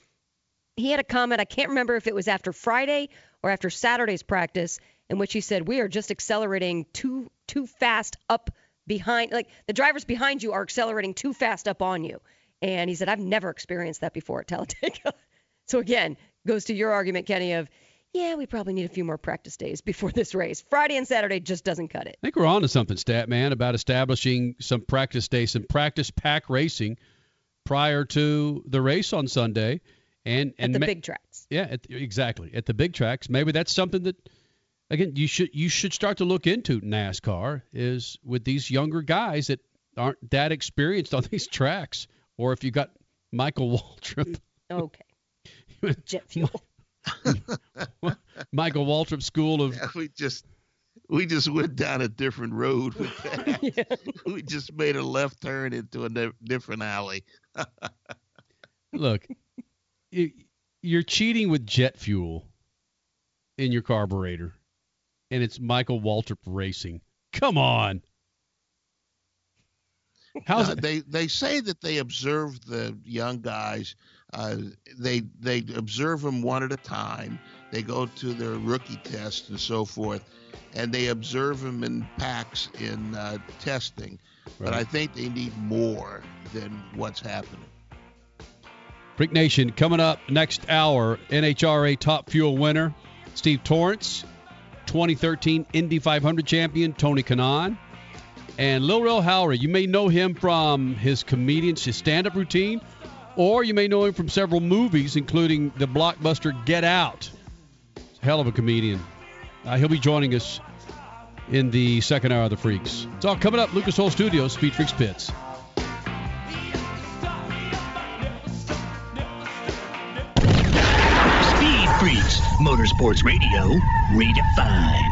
he had a comment. I can't remember if it was after Friday or after Saturday's practice, in which he said, "We are just accelerating too too fast up behind. Like the drivers behind you are accelerating too fast up on you." And he said, I've never experienced that before at Talladega. so again, goes to your argument, Kenny, of yeah, we probably need a few more practice days before this race. Friday and Saturday just doesn't cut it. I think we're on to something, Stat Man, about establishing some practice days, some practice pack racing prior to the race on Sunday. And, and at the ma- big tracks. Yeah, at, exactly. At the big tracks. Maybe that's something that again you should you should start to look into NASCAR is with these younger guys that aren't that experienced on these tracks. Or if you got Michael Waltrip. Okay. Jet fuel. Michael Waltrip School of Yeah, we just we just went down a different road with that. We just made a left turn into a di- different alley. Look, you, you're cheating with jet fuel in your carburetor, and it's Michael Waltrip Racing. Come on. How's it? they they say that they observe the young guys. Uh, they they observe them one at a time. They go to their rookie test and so forth, and they observe them in packs in uh, testing. But I think they need more than what's happening. Freak Nation coming up next hour. NHRA Top Fuel winner Steve Torrence, 2013 Indy 500 champion Tony Kanaan, and Lil Rel Howery. You may know him from his comedian, his stand-up routine, or you may know him from several movies, including the blockbuster Get Out. Hell of a comedian. Uh, he'll be joining us in the second hour of the Freaks. It's all coming up. Lucas Oil Studios, Speed Freaks Pits. Speed Freaks, Motorsports Radio, redefined.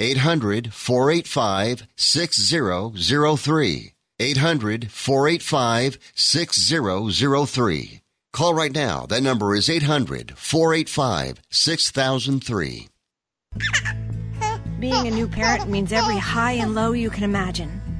800 485 6003. 800 485 6003. Call right now. That number is 800 485 6003. Being a new parent means every high and low you can imagine.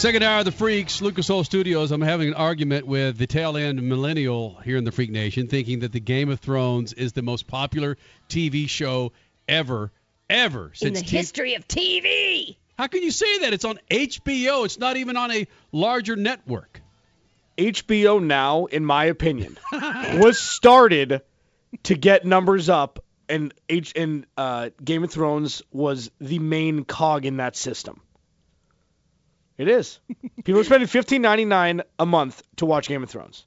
Second hour of the Freaks, Lucas Oil Studios. I'm having an argument with the tail end millennial here in the Freak Nation, thinking that the Game of Thrones is the most popular TV show ever, ever In since the T- history of TV. How can you say that? It's on HBO. It's not even on a larger network. HBO Now, in my opinion, was started to get numbers up, and H and uh, Game of Thrones was the main cog in that system. It is. People are spending fifteen ninety nine a month to watch Game of Thrones.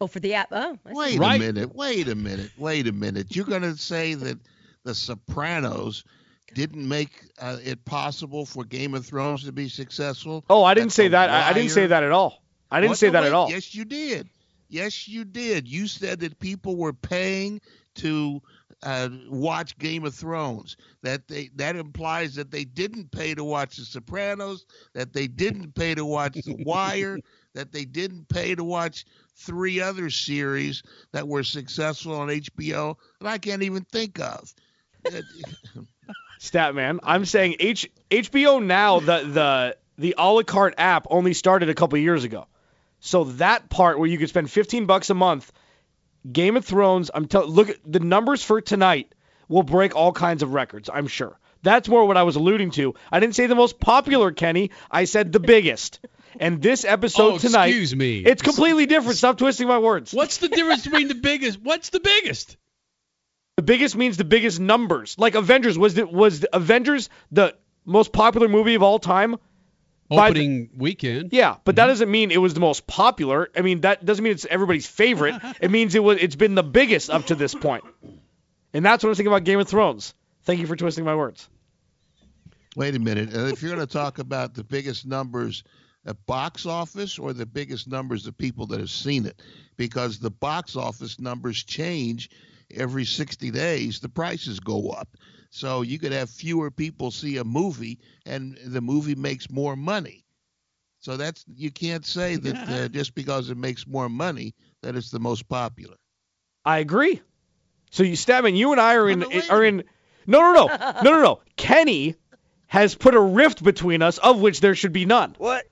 Oh, for the app. Oh, I see. Wait Right. a minute. Wait a minute. Wait a minute. You're going to say that The Sopranos didn't make uh, it possible for Game of Thrones to be successful? Oh, I didn't That's say that. I, I didn't say that at all. I didn't Oh, say no, that wait. at all. Yes, you did. Yes, you did. You said that people were paying to uh, watch Game of Thrones. That they that implies that they didn't pay to watch The Sopranos. That they didn't pay to watch The Wire. that they didn't pay to watch three other series that were successful on HBO that I can't even think of. Statman. I'm saying H HBO Now the the the a la carte app only started a couple years ago. So that part where you could spend 15 bucks a month, Game of Thrones. I'm tell look at the numbers for tonight will break all kinds of records. I'm sure. That's more what I was alluding to. I didn't say the most popular, Kenny. I said the biggest. And this episode Oh, tonight, excuse me. it's completely different. Stop twisting my words. What's the difference between the biggest? What's the biggest? The biggest means the biggest numbers. Like Avengers was the, was the Avengers the most popular movie of all time? By the- Opening weekend. yeah, but that doesn't mean it was the most popular. I mean, that doesn't mean it's everybody's favorite. it means it was it's been the biggest up to this point. And that's what I'm thinking about Game of Thrones. Thank you for twisting my words. Wait a minute. Uh, if you're going to talk about the biggest numbers at box office or the biggest numbers of people that have seen it, because the box office numbers change every 60 days, the prices go up. So you could have fewer people see a movie and the movie makes more money. So that's you can't say that uh, just because it makes more money that it's the most popular. I agree. So you Statman, you and I are in are in No, no, no. No, no, no. Kenny has put a rift between us of which there should be none. What?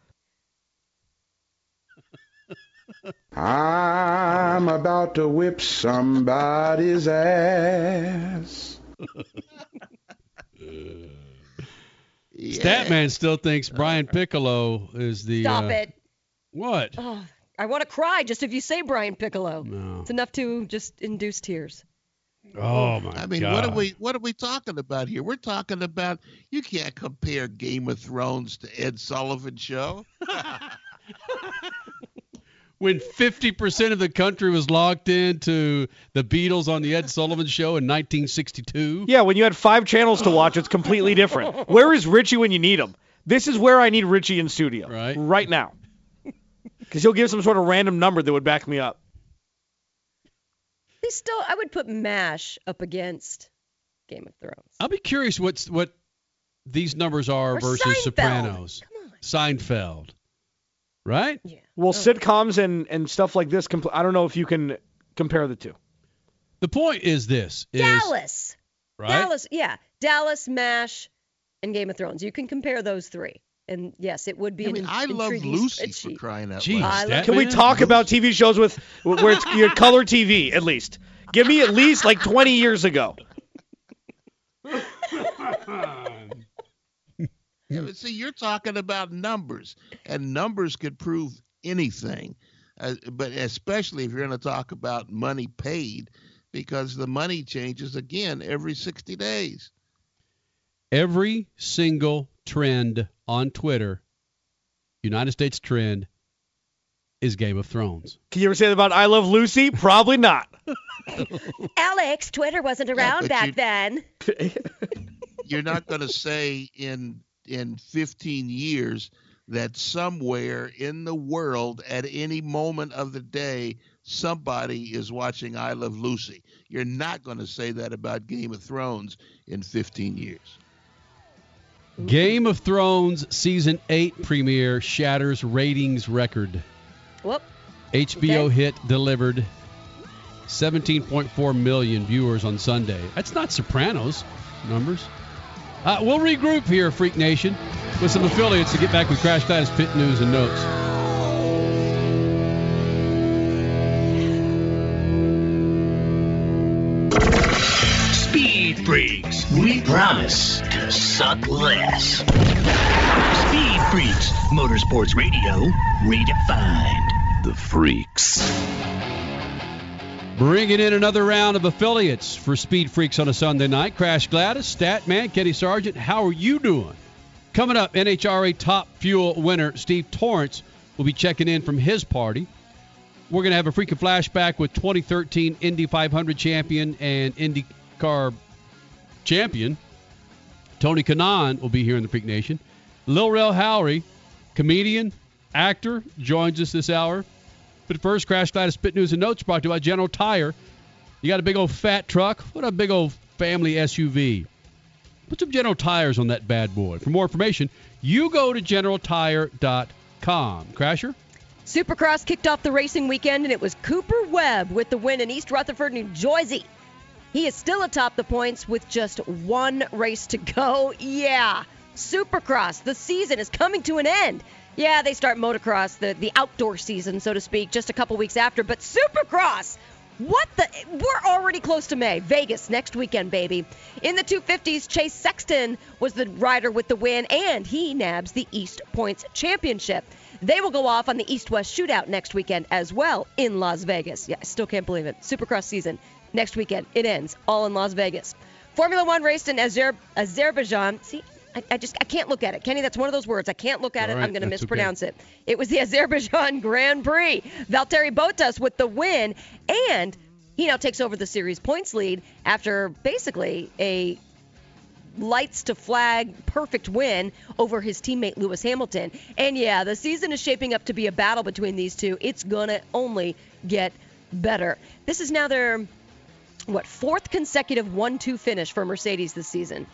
I'm about to whip somebody's ass. Statman still thinks Brian Piccolo is the. Stop uh, it. What? Oh, I want to cry just if you say Brian Piccolo. No. It's enough to just induce tears. Oh my god. I mean, God. what are we what are we talking about here? We're talking about you can't compare Game of Thrones to Ed Sullivan show. when 50% of the country was locked into the Beatles on the Ed Sullivan Show in 1962. Yeah, when you had five channels to watch, it's completely different. Where is Richie when you need him? This is where I need Richie in studio. Right. Right now. Because he'll give some sort of random number that would back me up. They still, I would put MASH up against Game of Thrones. I'll be curious what's what these numbers are Or versus Seinfeld. Sopranos. Seinfeld. Right? Yeah. Well, oh. sitcoms and, and stuff like this, compl- I don't know if you can compare the two. The point is this is Dallas. right? Dallas, yeah. Dallas, MASH, and Game of Thrones. You can compare those three. And yes, it would be I an I love intriguing Lucy for crying out Jeez, loud. I love- Can we Statman? talk about TV shows with where it's your color TV at least? Give me at least like 20 years ago. Yeah, but see, you're talking about numbers, and numbers could prove anything. Uh, but especially if you're going to talk about money paid, because the money changes again every 60 days. Every single trend on Twitter, United States trend, is Game of Thrones. Can you ever say that about I Love Lucy? Probably not. Alex, Twitter wasn't around but back you- then. You're not going to say in in 15 years that somewhere in the world at any moment of the day somebody is watching I Love Lucy. You're not going to say that about Game of Thrones in 15 years. Game of Thrones season 8 premiere shatters ratings record. Whoop. HBO Okay. hit delivered 17.4 million viewers on Sunday. That's not Sopranos numbers. Uh, we'll regroup here, Freak Nation, with some affiliates to get back with Crash Gladys Pit News and Notes. Speed Freaks, we promise to suck less. Speed Freaks, Motorsports Radio, redefined. The Freaks. Bringing in another round of affiliates for Speed Freaks on a Sunday night. Crash Gladys, Statman, Kenny Sargent, how are you doing? Coming up, NHRA Top Fuel winner Steve Torrence will be checking in from his party. We're going to have a freaking flashback with 2013 Indy 500 champion and IndyCar champion Tony Kanaan will be here in the Freak Nation. Lil Rel Howery, comedian, actor, joins us this hour. But first, Crash Gladys Spit News and Notes brought to you by General Tire. You got a big old fat truck? What a big old family SUV. Put some General Tires on that bad boy. For more information, you go to generaltire.com. Crasher? Supercross kicked off the racing weekend, and it was Cooper Webb with the win in East Rutherford, New Jersey. He is still atop the points with just one race to go. Yeah, Supercross, the season is coming to an end. Yeah, they start motocross, the, the outdoor season, so to speak, just a couple weeks after. But Supercross, what the? We're already close to May. Vegas next weekend, baby. In the 250s, Chase Sexton was the rider with the win, and he nabs the East Points Championship. They will go off on the East West Shootout next weekend as well in Las Vegas. Yeah, I still can't believe it. Supercross season next weekend. It ends all in Las Vegas. Formula One raced in Azer- Azerbaijan. See, I, I just I can't look at it, Kenny. That's one of those words. I can't look at All it. right, I'm going to that's okay. mispronounce it. It was the Azerbaijan Grand Prix. Valtteri Bottas with the win, and he now takes over the series points lead after basically a lights to flag perfect win over his teammate Lewis Hamilton. And yeah, the season is shaping up to be a battle between these two. It's going to only get better. This is now their what fourth consecutive 1-2 finish for Mercedes this season.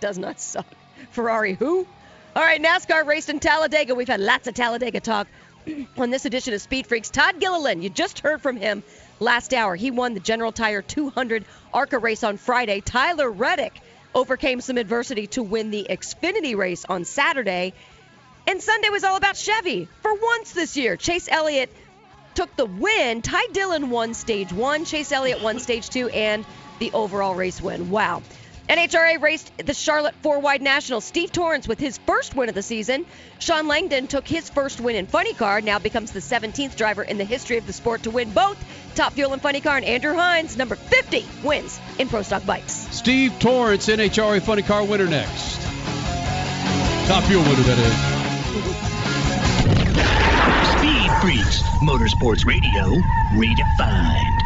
Does not suck. Ferrari who? All right, NASCAR raced in Talladega. We've had lots of Talladega talk on this edition of Speed Freaks. Todd Gilliland, you just heard from him last hour. He won the General Tire 200 ARCA race on Friday. Tyler Reddick overcame some adversity to win the Xfinity race on Saturday. And Sunday was all about Chevy. For once this year, Chase Elliott took the win. Ty Dillon won stage one, Chase Elliott won stage two, and the overall race win. Wow. NHRA raced the Charlotte Four Wide National. Steve Torrence with his first win of the season. Shawn Langdon took his first win in Funny Car, now becomes the 17th driver in the history of the sport to win both Top Fuel and Funny Car. And Andrew Hines, number 50, wins in Pro Stock Bikes. Steve Torrence, NHRA Funny Car winner next. Top fuel winner, that is. Speed Freaks, Motorsports Radio, redefined.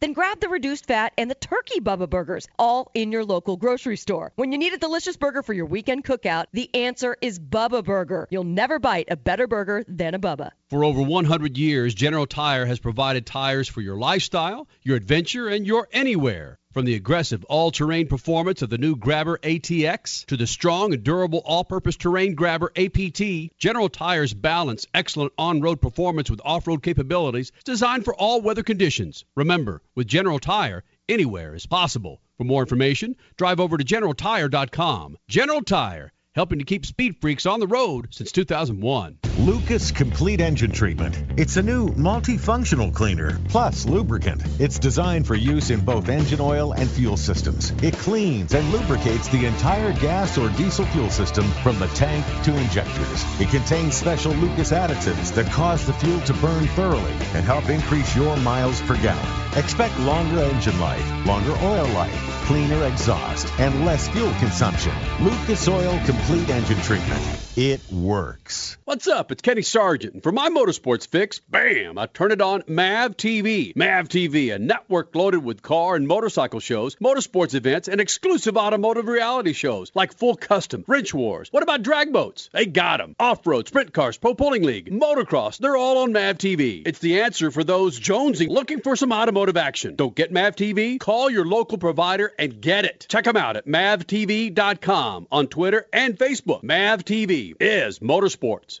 Then grab the reduced fat and the turkey Bubba Burgers, all in your local grocery store. When you need a delicious burger for your weekend cookout, the answer is Bubba Burger. You'll never bite a better burger than a Bubba. For over 100 years, General Tire has provided tires for your lifestyle, your adventure, and your anywhere. From the aggressive all-terrain performance of the new Grabber ATX to the strong and durable all-purpose terrain Grabber APT, General Tire's balance excellent on-road performance with off-road capabilities designed for all weather conditions. Remember, with General Tire, anywhere is possible. For more information, drive over to generaltire.com. General Tire, helping to keep speed freaks on the road since 2001. Lucas Complete Engine Treatment. It's a new multifunctional cleaner plus lubricant. It's designed for use in both engine oil and fuel systems. It cleans and lubricates the entire gas or diesel fuel system from the tank to injectors. It contains special Lucas additives that cause the fuel to burn thoroughly and help increase your miles per gallon. Expect longer engine life, longer oil life, cleaner exhaust, and less fuel consumption. Lucas Oil Complete Fleet engine Treatment. It works. What's up? It's Kenny Sargent. For my motorsports fix, bam, I turn it on MAV TV. MAV TV, a network loaded with car and motorcycle shows, motorsports events, and exclusive automotive reality shows like Full Custom, Wrench Wars. What about drag boats? They got them. Off-road, sprint cars, pro pulling league, motocross, they're all on MAV TV. It's the answer for those jonesing looking for some automotive action. Don't get MAV TV? Call your local provider and get it. Check them out at mavtv.com on Twitter and Facebook. MAV TV is motorsports.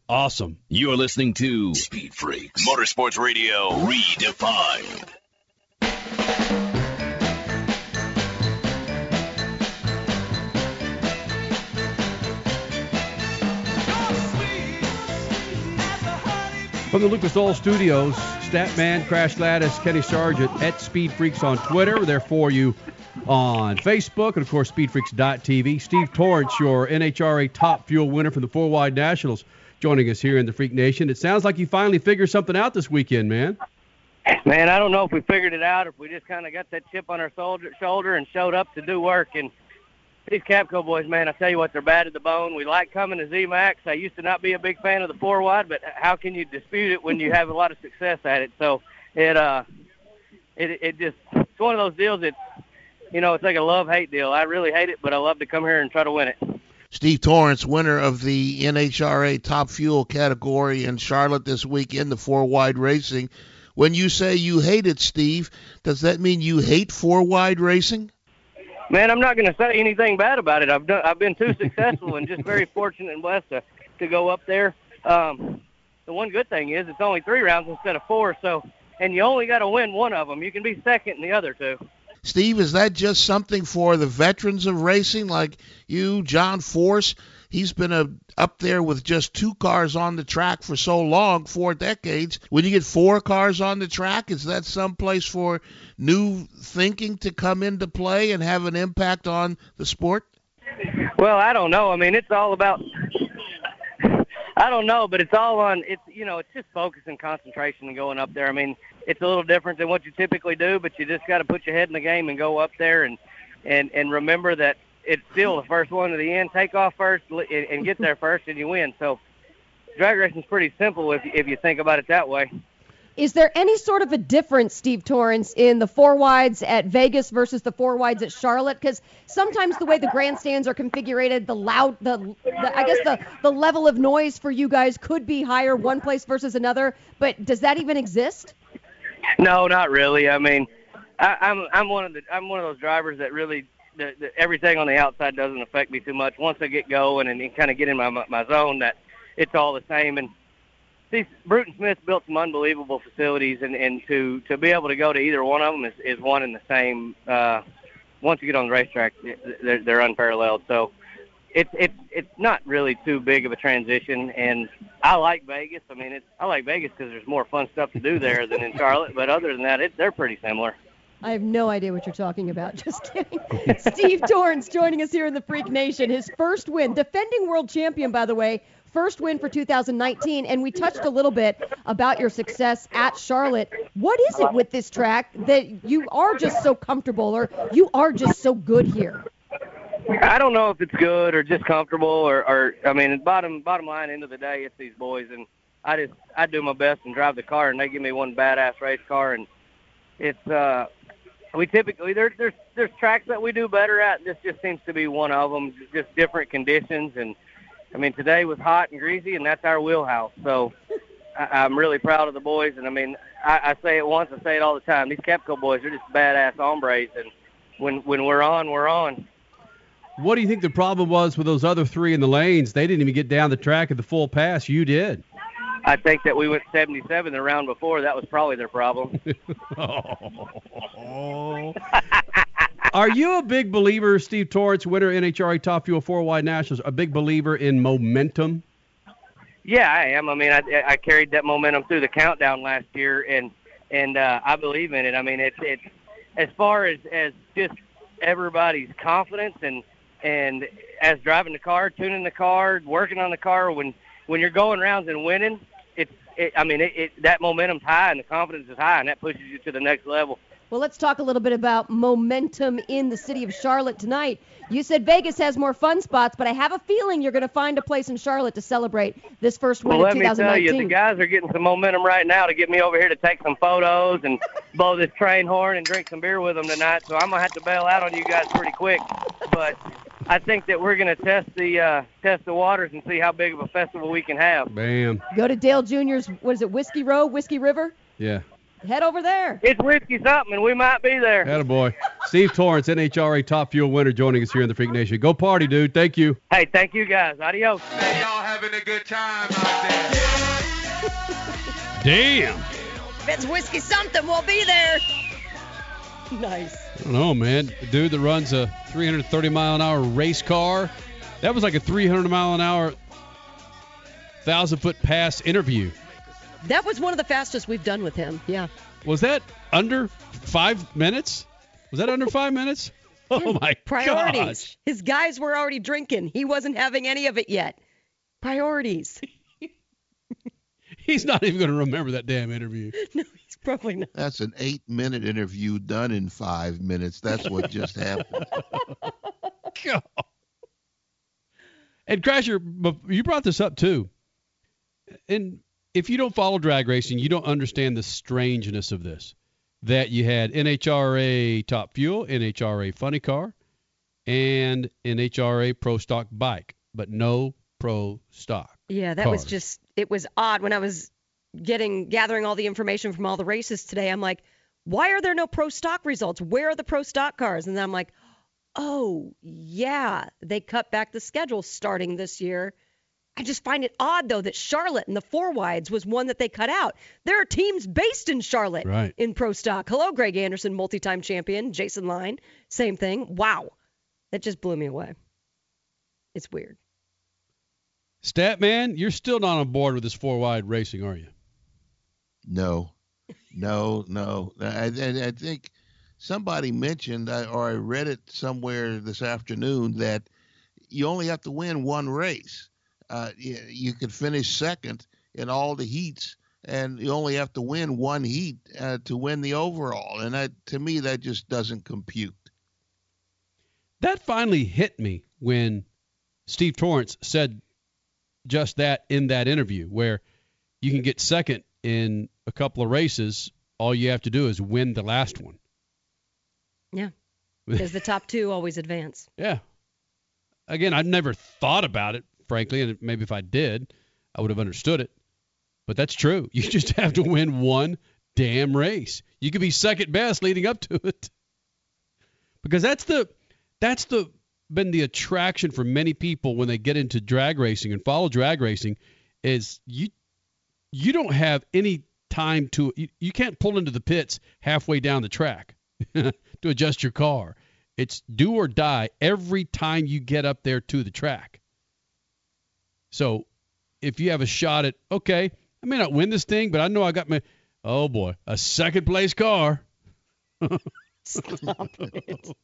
awesome. You're listening to Speed Freaks Motorsports Radio Redefined. From the Lucas Oil Studios, Statman, Crash Gladys, Kenny Sargent at Speed Freaks on Twitter. There for you on Facebook and, of course, speedfreaks.tv. Steve Torrence, your NHRA top fuel winner from the Four Wide Nationals, joining us here in the Freak Nation. It sounds like you finally figured something out this weekend, man. Man, I don't know if we figured it out or if we just kind of got that chip on our shoulder, shoulder and showed up to do work. And these Capco boys, man, I tell you what, they're bad at the bone. We like coming to Z-Max. I used to not be a big fan of the four wide, but how can you dispute it when you have a lot of success at it? So it, uh, it, it just, it's one of those deals that, you know, it's like a love-hate deal. I really hate it, but I love to come here and try to win it. Steve Torrence, winner of the NHRA Top Fuel category in Charlotte this week in the four wide racing. When you say you hate it, Steve, does that mean you hate four wide racing? Man, I'm not going to say anything bad about it. I've done, I've been too successful and just very fortunate and blessed to to go up there. Um, the one good thing is it's only three rounds instead of four, so and you only got to win one of them. You can be second in the other two. Steve, is that just something for the veterans of racing like you, John Force? He's been a, up there with just two cars on the track for so long, four decades. When you get four cars on the track, is that some place for new thinking to come into play and have an impact on the sport? Well, I don't know. I mean, it's all about. I don't know, but it's all on. It's you know, it's just focus and concentration and going up there. I mean, it's a little different than what you typically do, but you just got to put your head in the game and go up there and and and remember that it's still the first one to the end. Take off first and get there first, and you win. So, drag racing's pretty simple if if you think about it that way. Is there any sort of a difference, Steve Torrence, in the four wides at Vegas versus the four wides at Charlotte? Because sometimes the way the grandstands are configured, the loud, the, the I guess the the level of noise for you guys could be higher one place versus another. But does that even exist? No, not really. I mean, I, I'm I'm one of the I'm one of those drivers that really the, the, everything on the outside doesn't affect me too much. Once I get going and, and kind of get in my my zone, that it's all the same. And see, Bruton Smith built some unbelievable facilities, and and to to be able to go to either one of them is is one and the same. Uh, once you get on the racetrack, they're they're unparalleled. So it's it's it's not really too big of a transition, and I like Vegas. I mean, it's I like Vegas because there's more fun stuff to do there than in Charlotte. But other than that, it, they're pretty similar. I have no idea what you're talking about. Just kidding. Steve Torrence joining us here in the Freak Nation. His first win, defending world champion, by the way. First win for 2019, and we touched a little bit about your success at Charlotte. What is it with this track that you are just so comfortable, or you are just so good here? I don't know if it's good or just comfortable or, or I mean, bottom bottom line, end of the day, it's these boys, and I just I do my best and drive the car, and they give me one badass race car, and it's uh we typically there's there's there's tracks that we do better at. This just seems to be one of them. Just different conditions, and I mean today was hot and greasy, and that's our wheelhouse. So I, I'm really proud of the boys, and I mean I, I say it once, I say it all the time. These Capco boys are just badass hombres, and when when we're on, we're on. What do you think the problem was with those other three in the lanes? They didn't even get down the track at the full pass. You did. I think that we went 77 the round before. That was probably their problem. oh. Are you a big believer, Steve Torrence, winner NHRA Top Fuel 4 Wide Nationals, a big believer in momentum? Yeah, I am. I mean, I, I carried that momentum through the countdown last year, and and uh, I believe in it. I mean, it's it's as far as as just everybody's confidence and and as driving the car, tuning the car, working on the car. When when you're going rounds and winning, it's it, I mean, it, it that momentum's high and the confidence is high, and that pushes you to the next level. Well, let's talk a little bit about momentum in the city of Charlotte tonight. You said Vegas has more fun spots, but I have a feeling you're going to find a place in Charlotte to celebrate this first win well, of let me tell you, the guys are getting some momentum right now to get me over here to take some photos and blow this train horn and drink some beer with them tonight. So I'm gonna have to bail out on you guys pretty quick. But I think that we're gonna test the uh, test the waters and see how big of a festival we can have. Bam. Go to Dale Jr.'s, what is it, Whiskey Row, Whiskey River? Yeah. Head over there. It's whiskey something, and we might be there. Attaboy. Steve Torrence, NHRA Top Fuel winner, joining us here in the Freak Nation. Go party, dude. Thank you. Hey, thank you guys. Adios. y'all having a good time out there. Damn. If it's whiskey something, we'll be there. Nice. I don't know, man. The dude that runs a 330 mile an hour race car, that was like a 300 mile an hour, thousand foot pass interview. That was one of the fastest we've done with him. Yeah. Was that under five minutes? Was that under five minutes? Oh my Priorities. gosh. His guys were already drinking. He wasn't having any of it yet. Priorities. He's not even going to remember that damn interview. no, he's probably not. That's an eight minute interview done in five minutes. That's what just happened. God. And Crasher, you brought this up too. And if you don't follow drag racing, you don't understand the strangeness of this. That you had NHRA Top Fuel, NHRA Funny Car, and NHRA Pro Stock Bike, but no Pro Stock. Yeah, that was just it was odd when I was getting gathering all the information from all the races today. I'm like, why are there no pro stock results? Where are the pro stock cars? And then I'm like, oh yeah, they cut back the schedule starting this year. I just find it odd though that Charlotte and the four wides was one that they cut out. There are teams based in Charlotte Right. in pro stock. Hello, Greg Anderson, multi-time champion. Jason Line, same thing. Wow, that just blew me away. It's weird. Statman, you're still not on board with this four wide racing, are you? No, no, no. I, I, I think somebody mentioned, or I read it somewhere this afternoon, that you only have to win one race. Uh, you, you could finish second in all the heats, and you only have to win one heat uh, to win the overall. And that, to me, that just doesn't compute. That finally hit me when Steve Torrence said just that in that interview, where you can get second in a couple of races. All you have to do is win the last one. Yeah, because the top two always advance. Yeah. Again, I've never thought about it, frankly, and maybe if I did, I would have understood it. But that's true. You just have to win one damn race. You could be second best leading up to it. Because that's the that's the been the attraction for many people when they get into drag racing and follow drag racing is you you don't have any time to you, you can't pull into the pits halfway down the track to adjust your car. It's do or die every time you get up there to the track. So if you have a shot at okay, I may not win this thing, but I know I got my oh boy, a second place car. Stop it.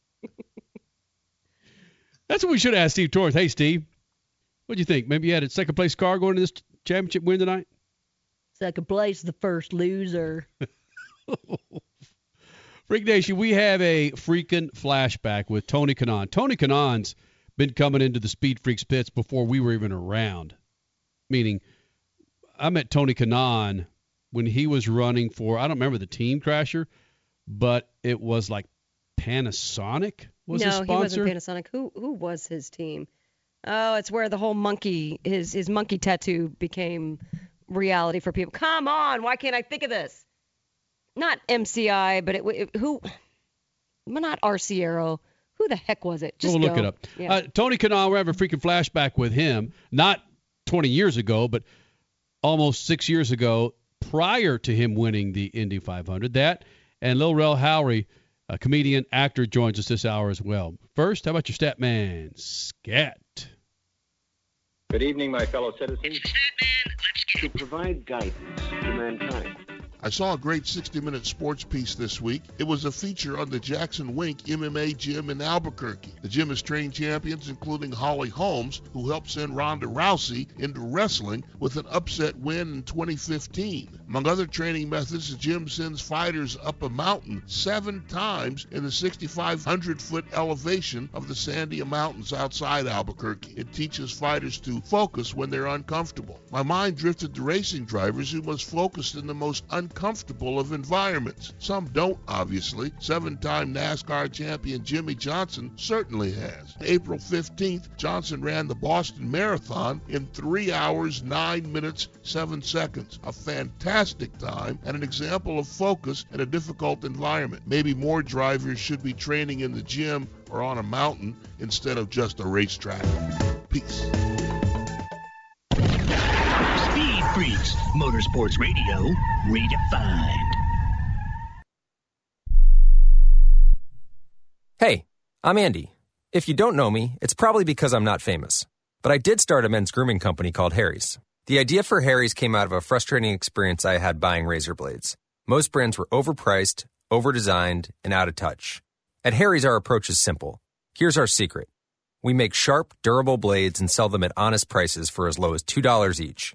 That's what we should ask Steve Torres. Hey, Steve, what do you think? Maybe you had a second place car going to this championship win tonight? Second place, the first loser. Freak Nation, we have a freaking flashback with Tony Kanaan. Tony Kanaan's been coming into the Speed Freaks pits before we were even around. Meaning, I met Tony Kanaan when he was running for, I don't remember the team crasher, but it was like Panasonic was no, his he sponsor. wasn't Panasonic. Who who was his team? Oh, it's where the whole monkey his his monkey tattoo became reality for people. Come on, why can't I think of this? Not MCI, but it, it who not Arciero. Who the heck was it? Just we'll look go. it up. Yeah. Uh, Tony Kanaan, we're having a freaking flashback with him. Not 20 years ago, but almost six years ago, prior to him winning the Indy 500. That and Lil Rel Howery, a comedian actor, joins us this hour as well. First, how about your stat man, Scat? Good evening, my fellow citizens. To provide guidance to mankind. I saw a great 60 minute sports piece this week. It was a feature on the Jackson Wink MMA gym in Albuquerque. The gym has trained champions, including Holly Holmes, who helped send Ronda Rousey into wrestling with an upset win in 2015. Among other training methods, the gym sends fighters up a mountain seven times in the 6,500 foot elevation of the Sandia Mountains outside Albuquerque. It teaches fighters to focus when they're uncomfortable. My mind drifted to racing drivers who must focus in the most uncomfortable of environments. Some don't, obviously. Seven time NASCAR champion Jimmie Johnson certainly has. April 15th, Johnson ran the Boston Marathon in 3 hours, 9 minutes, 7 seconds. A fantastic time and an example of focus in a difficult environment. Maybe more drivers should be training in the gym or on a mountain instead of just a racetrack. Peace. Motorsports Radio, redefined. Hey, I'm Andy. If you don't know me, it's probably because I'm not famous. But I did start a men's grooming company called Harry's. The idea for Harry's came out of a frustrating experience I had buying razor blades. Most brands were overpriced, overdesigned, and out of touch. At Harry's, our approach is simple. Here's our secret. We make sharp, durable blades and sell them at honest prices for as low as $2 each.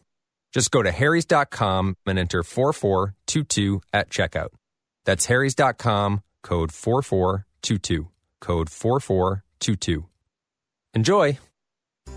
Just go to harrys.com and enter 4422 at checkout. That's harrys.com, code 4422, code 4422. Enjoy!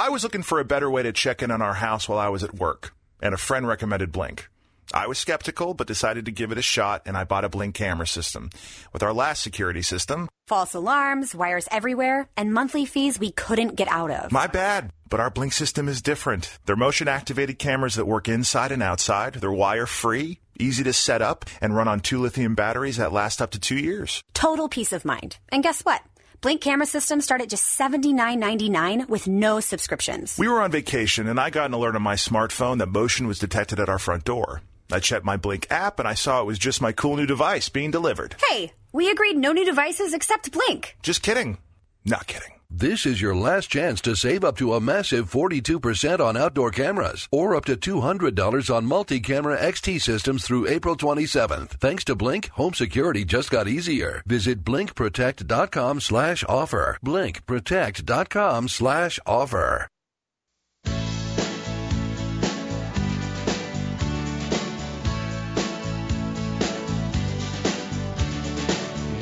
I was looking for a better way to check in on our house while I was at work, and a friend recommended Blink. I was skeptical, but decided to give it a shot, and I bought a Blink camera system. With our last security system, False alarms, wires everywhere, and monthly fees we couldn't get out of. my bad. But our Blink system is different. They're motion activated cameras that work inside and outside. They're wire free, easy to set up, and run on two lithium batteries that last up to two years. Total peace of mind. And guess what? Blink camera systems start at just $79.99 with no subscriptions. We were on vacation, and I got an alert on my smartphone that motion was detected at our front door. I checked my Blink app, and I saw it was just my cool new device being delivered. Hey, we agreed no new devices except Blink. Just kidding. Not kidding. This is your last chance to save up to a massive 42% on outdoor cameras or up to $200 on multi-camera XT systems through April 27th. Thanks to Blink, home security just got easier. Visit blinkprotect.com slash offer. blinkprotect.com slash offer.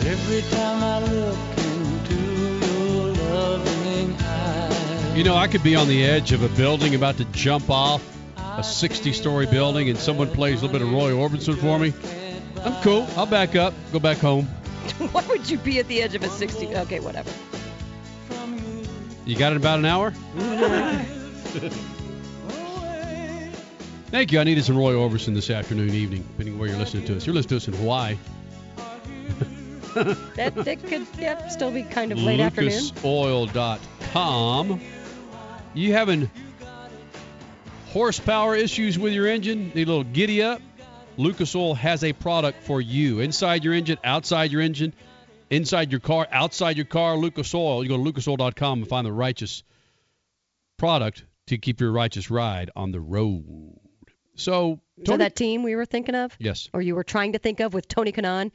Every time I look You know, I could be on the edge of a building about to jump off a 60 story building and someone plays a little bit of Roy Orbison for me. I'm cool. I'll back up, go back home. Why would you be at the edge of a 60? Okay, whatever. You got it about an hour? Thank you. I needed some Roy Orbison this afternoon, evening, depending on where you're listening to us. You're listening to us in Hawaii. that, that could yeah, still be kind of late afternoon. LucasOil.com. You having horsepower issues with your engine? Need a little giddy up? Lucas Oil has a product for you. Inside your engine, outside your engine, inside your car, outside your car, Lucas Oil. You go to lucasoil.com and find the righteous product to keep your righteous ride on the road. So, Is that that team we were thinking of? Yes. Or you were trying to think of with Tony Kanaan?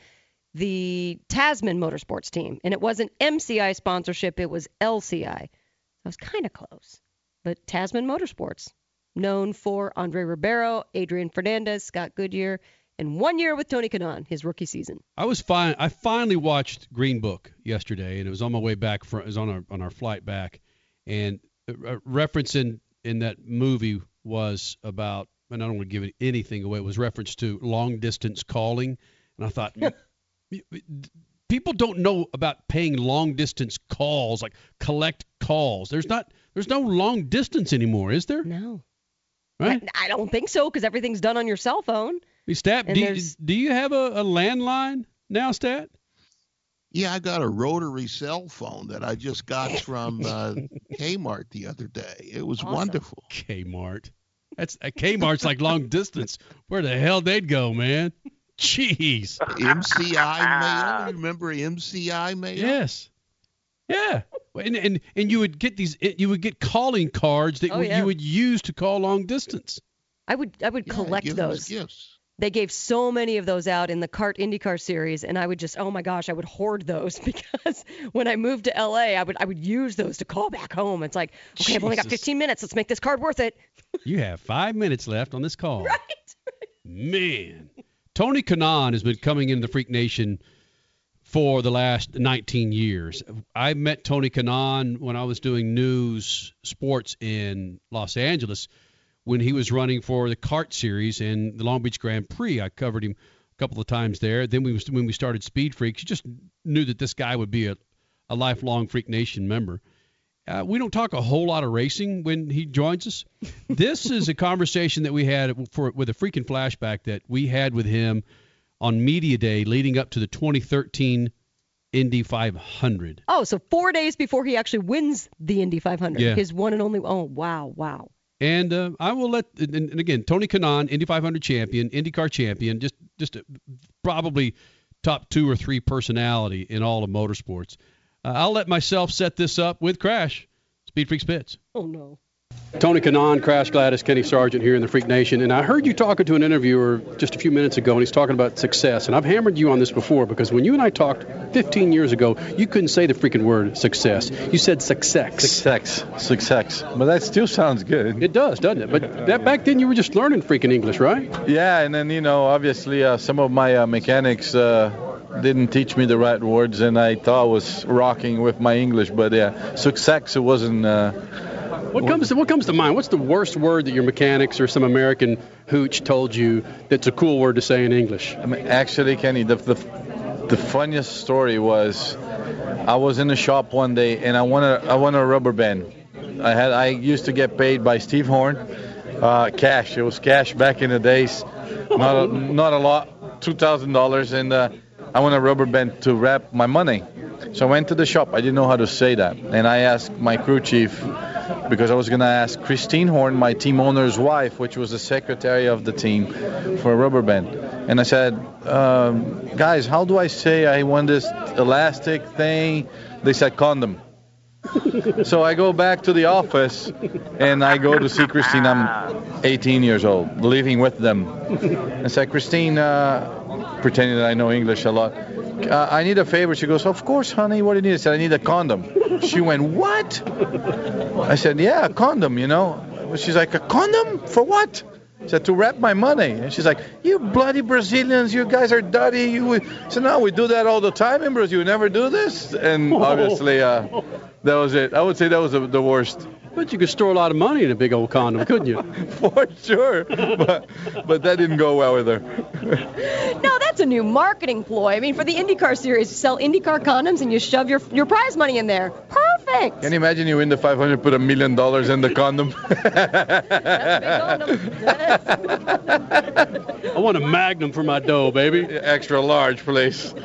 the Tasman Motorsports team. And it wasn't MCI sponsorship, it was LCI. I was kind of close. But Tasman Motorsports, known for Andre Ribeiro, Adrian Fernandez, Scott Goodyear, and one year with Tony Kanaan, his rookie season. I was fine. I finally watched Green Book yesterday, and it was on my way back. From, it was on our on our flight back, and a reference in in that movie was about, and I don't want to give anything away. It was reference to long distance calling, and I thought, people don't know about paying long distance calls, like collect calls. There's not there's no long distance anymore, is there? No. Right? I, I don't think so because everything's done on your cell phone. Hey, Stat, do you, do you have a, a landline now, Stat? Yeah, I got a rotary cell phone that I just got from uh, Kmart the other day. It was awesome. wonderful. Kmart. That's uh, Kmart's like long distance. Where the hell they'd go, man? Jeez. MCI mail. You remember MCI mail? Yes. Yeah. And, and and you would get these you would get calling cards that Oh, yeah. you would use to call long distance. I would I would Yeah, collect give them those. gifts. They gave so many of those out in the CART IndyCar series, and I would just, oh my gosh, I would hoard those because when I moved to LA, I would I would use those to call back home. It's like, okay, I've only got 15 minutes. Let's make this card worth it. You have five minutes left on this call. Right. Man. Tony Kanaan has been coming into Freak Nation for the last 19 years. I met Tony Kanaan when I was doing news sports in Los Angeles when he was running for the CART series and the Long Beach Grand Prix. I covered him a couple of times there. Then we was, when we started Speed Freaks, you just knew that this guy would be a, a lifelong Freak Nation member. Uh, we don't talk a whole lot of racing when he joins us. This is a conversation that we had for with a freaking flashback that we had with him on media day leading up to the 2013 Indy 500. Oh, so four days before he actually wins the Indy 500, Yeah. his one and only. Oh, wow, wow. And uh, I will let and, and again Tony Kanaan, Indy 500 champion, IndyCar champion, just just a, probably top two or three personality in all of motorsports. Uh, I'll let myself set this up with Crash, Speed Freaks Pits. Oh no. Tony Kanaan, Crash Gladys, Kenny Sargent here in the Freak Nation. And I heard you talking to an interviewer just a few minutes ago, and he's talking about success. And I've hammered you on this before because when you and I talked 15 years ago, you couldn't say the freaking word success. You said success. Success. Success. But that still sounds good. It does, doesn't it? But that back then you were just learning freaking English, right? Yeah, and then, you know, obviously uh, some of my uh, mechanics uh, didn't teach me the right words, and I thought I was rocking with my English. But yeah, success, it wasn't. Uh, What comes to, what comes to mind? What's the worst word that your mechanics or some American hooch told you that's a cool word to say in English? I mean, actually, Kenny, the, the the funniest story was I was in the shop one day and I a I won a rubber band. I had I used to get paid by Steve Horn, uh, cash. It was cash back in the days, not a, not a lot, two thousand dollars, and uh, I want a rubber band to wrap my money. So I went to the shop. I didn't know how to say that, and I asked my crew chief because I was gonna ask Christine Horn, my team owner's wife, which was the secretary of the team, for a rubber band. And I said, um, guys, how do I say I want this elastic thing? They said condom. so I go back to the office and I go to see Christine. I'm 18 years old, living with them. I said, Christine, uh, pretending that I know English a lot. Uh, I need a favor. She goes, Of course, honey. What do you need? I said, I need a condom. She went, What? I said, Yeah, a condom, you know. She's like, A condom? For what? I said, To wrap my money. And she's like, You bloody Brazilians, you guys are dirty. You so now we do that all the time in Brazil. You never do this? And obviously, uh, that was it. I would say that was the, the worst. But you could store a lot of money in a big old condom, couldn't you? For sure. But, but that didn't go well with her. No, that's a new marketing ploy. I mean, for the IndyCar series, you sell IndyCar condoms and you shove your your prize money in there. Perfect. Can you imagine you win the 500, put a million dollars in the condom? I want a magnum for my dough, baby. Extra large, please.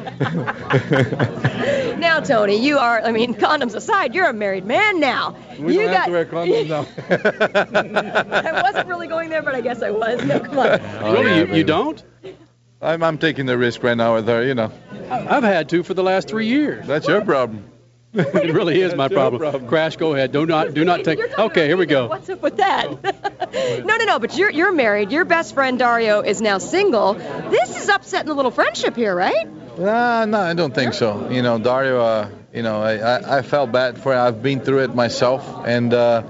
Now, Tony, you are, I mean, condoms aside, you're a married man now. We you don't got, have to wear condoms now. I wasn't really going there, but I guess I was. No, come on. Really, you, you don't? I'm, I'm taking the risk right now with her, you know. I've had to for the last three years. That's your problem. It really is my problem. problem. Crash, go ahead. Do not, do not take. Okay, here we go. What's up with that? no, no, no. But you're you're married. Your best friend Dario is now single. This is upsetting the little friendship here, right? Uh, no, I don't think so. You know, Dario, uh, you know, I, I, I felt bad for it. I've been through it myself, and uh,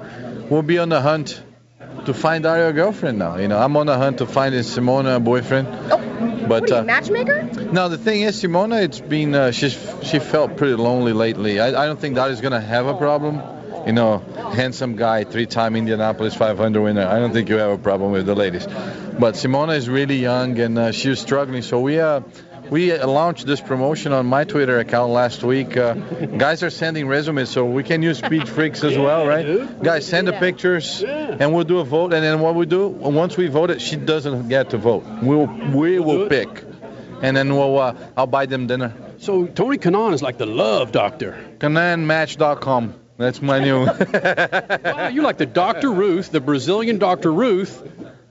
we'll be on the hunt to find Dario a girlfriend now. You know, I'm on the hunt to find his Simona a boyfriend. But are you, uh, matchmaker? no, the thing is, Simona, it's been uh, she's she felt pretty lonely lately. I, I don't think that is gonna have a problem. You know, handsome guy, three-time Indianapolis 500 winner. I don't think you have a problem with the ladies. But Simona is really young and uh, she's struggling. So we uh, we launched this promotion on my Twitter account last week. Uh, guys are sending resumes, so we can use Speed Freaks as well, right? Guys, send the pictures, and we'll do a vote. And then what we do, once we vote it, she doesn't get to vote. We'll we will pick, and then we'll uh, I'll buy them dinner. So Tony Kanaan is like the love doctor. KanaanMatch.com. That's my new. Wow, you're like the Dr. Ruth, the Brazilian Dr. Ruth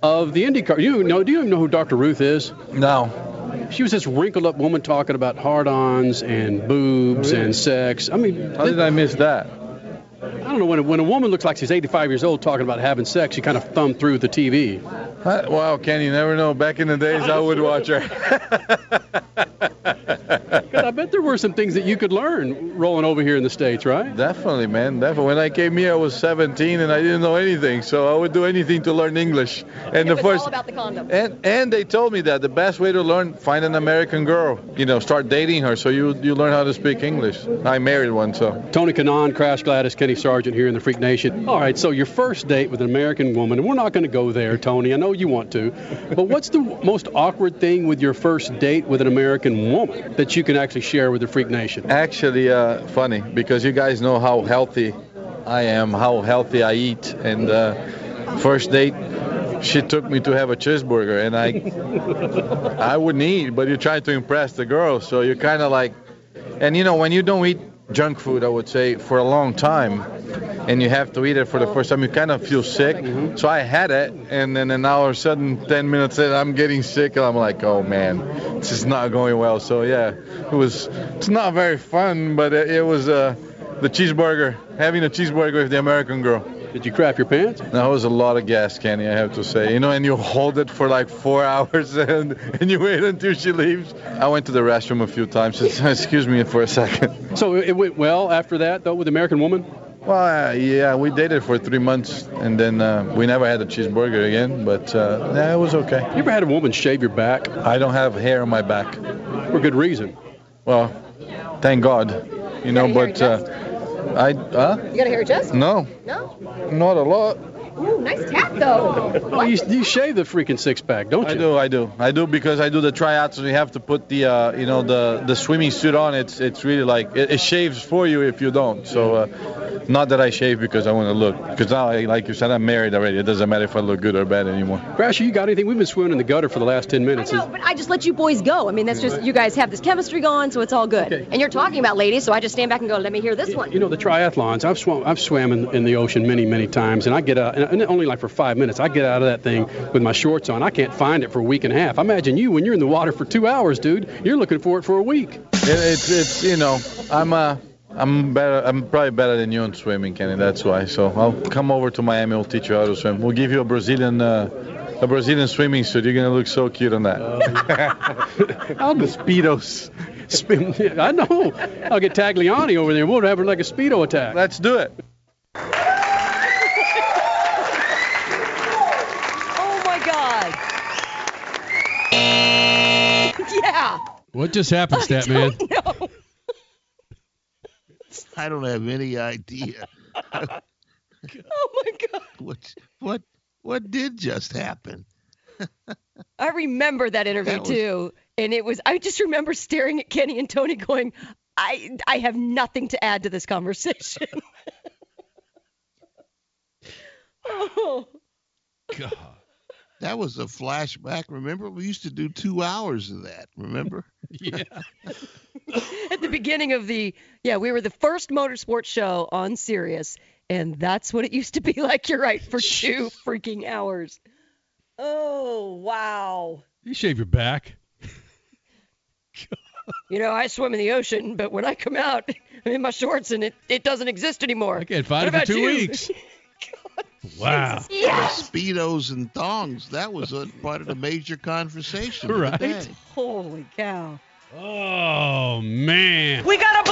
of the IndyCar. You know? Do you even know who Dr. Ruth is? No. She was this wrinkled up woman talking about hard-ons and boobs and sex. I mean, How did I miss that? I don't know when a, when a woman looks like she's 85 years old talking about having sex, you kind of thumb through the TV. Wow, Ken, you never know. Back in the days, I would watch her. 'Cause I bet there were some things that you could learn rolling over here in the states, right? Definitely, man. Definitely. When I came here, I was 17 and I didn't know anything, so I would do anything to learn English. And it the was first, all about the condom. and and they told me that the best way to learn, find an American girl. You know, start dating her, so you you learn how to speak English. I married one, so. Tony Kanaan, Crash Gladys, Kenny Sargent here in the Freak Nation. All right, so your first date with an American woman, and we're not going to go there, Tony. I know you want to, but what's the most awkward thing with your first date with an American woman that you can actually share with the Freak Nation? Actually, uh, funny because you guys know how healthy I am, how healthy I eat, and uh, first date, she took me to have a cheeseburger, and I, I wouldn't eat, but you're trying to impress the girl, so you're kind of like, and you know when you don't eat junk food, I would say for a long time, and you have to eat it for the first time, you kind of feel sick. So I had it, and then and all of a sudden, 10 minutes in, I'm getting sick, and I'm like, oh man, this is not going well. So yeah, it was. It's not very fun, but it, it was uh, the cheeseburger, having a cheeseburger with the American girl. Did you crap your pants? That was a lot of gas, Kenny, I have to say. You know, and you hold it for like four hours and, and you wait until she leaves. I went to the restroom a few times. Excuse me for a second. So it went well after that, though, with the American woman? Well, uh, yeah, we dated for three months and then uh, we never had a cheeseburger again, but uh, yeah, it was okay. You ever had a woman shave your back? I don't have hair on my back. For good reason. Well, thank God. You know, got but uh, I, huh? You got a hairy chest? No, No. not a lot. Ooh, nice tat though. Oh, you, you shave the freaking six pack, don't you? I do, I do, I do because I do the triathlon. You have to put the, uh, you know, the the swimming suit on. It's it's really like it, it shaves for you if you don't. So, uh, not that I shave because I want to look. Because now, I- like you said, I'm married already. It doesn't matter if I look good or bad anymore. Crasher, you got anything? We've been swimming in the gutter for the last 10 minutes. No, but I just let you boys go. I mean, that's just you guys have this chemistry going, so it's all good. And you're talking about ladies, so I just stand back and go, let me hear this one. You know, the triathlons, I've swum, I've swam in, in the ocean many, many times, and I get out, and only like for five minutes, I get out of that thing with my shorts on. I can't find it for a week and a half. Imagine you when you're in the water for two hours, dude. You're looking for it for a week. It, it's it's you know, I'm uh, I'm better. I'm probably better than you in swimming, Kenny. That's why. So I'll come over to Miami. We'll teach you how to swim. We'll give you a Brazilian, uh, a Brazilian swimming suit. You're gonna look so cute on that. I'll the speedos. Spin, I know. I'll get Tagliani over there. We'll have like a speedo attack. Let's do it. Yeah. What just happened, Stat Man? I don't have any idea. Oh my God. what what what did just happen? I remember that interview That was- too, and it was. I just remember staring at Kenny and Tony, going, "I, I have nothing to add to this conversation." oh, God. That was a flashback. Remember, we used to do two hours of that. Remember? yeah. at the beginning of the, yeah, we were the first motorsports show on Sirius, and that's what it used to be like. You're right, for two freaking hours. Oh wow. You shave your back. You know, I swim in the ocean, but when I come out, I'm in my shorts, and it, it doesn't exist anymore. I can't find What it for two you? weeks. Wow. Yeah. Speedos and thongs. That was a part of the major conversation. Right. Holy cow. Oh man. We got a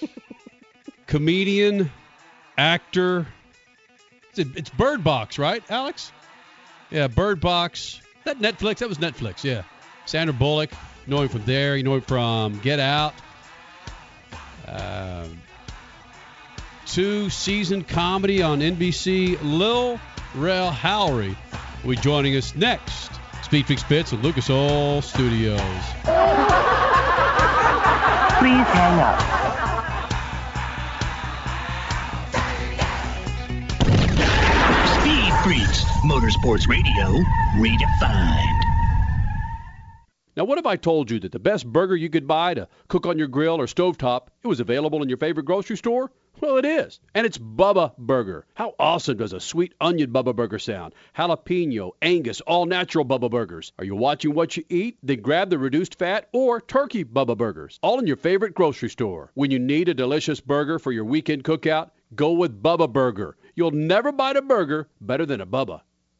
bleeder! Comedian, actor. It's, it's Bird Box, right, Alex? Yeah, Bird Box. That Netflix. That was Netflix. Yeah. Sandra Bullock. You know him from there. You know him from Get Out. Um, two season comedy on NBC. Lil Rel Howery will be joining us next. Speed Fix Bits at Lucas Oil Studios. Please hang up. Speed Freaks, Motorsports Radio, redefined. Now, what if I told you that the best burger you could buy to cook on your grill or stovetop, it was available in your favorite grocery store? Well, it is. And it's Bubba Burger. How awesome does a sweet onion Bubba Burger sound? Jalapeno, Angus, all natural Bubba Burgers. Are you watching what you eat? Then grab the reduced fat or turkey Bubba Burgers. All in your favorite grocery store. When you need a delicious burger for your weekend cookout, go with Bubba Burger. You'll never bite a burger better than a Bubba.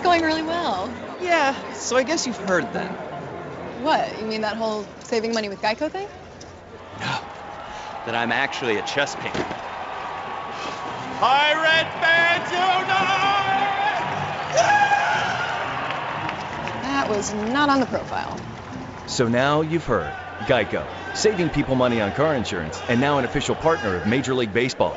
This going really well. Yeah, so I guess you've heard then. What? You mean that whole saving money with Geico thing? No. That I'm actually a chess painter. Pirate fans That was not on the profile. So now you've heard. Geico, saving people money on car insurance, and now an official partner of Major League Baseball.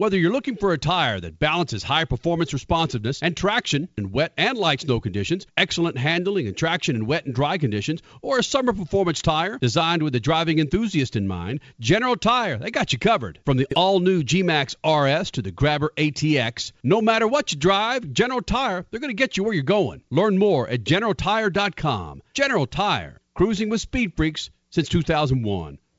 Whether you're looking for a tire that balances high performance responsiveness and traction in wet and light snow conditions, excellent handling and traction in wet and dry conditions, or a summer performance tire designed with the driving enthusiast in mind, General Tire, they got you covered. From the all new G-Max RS to the Grabber ATX, no matter what you drive, General Tire, they're going to get you where you're going. Learn more at generaltire.com. General Tire, cruising with speed freaks since 2001.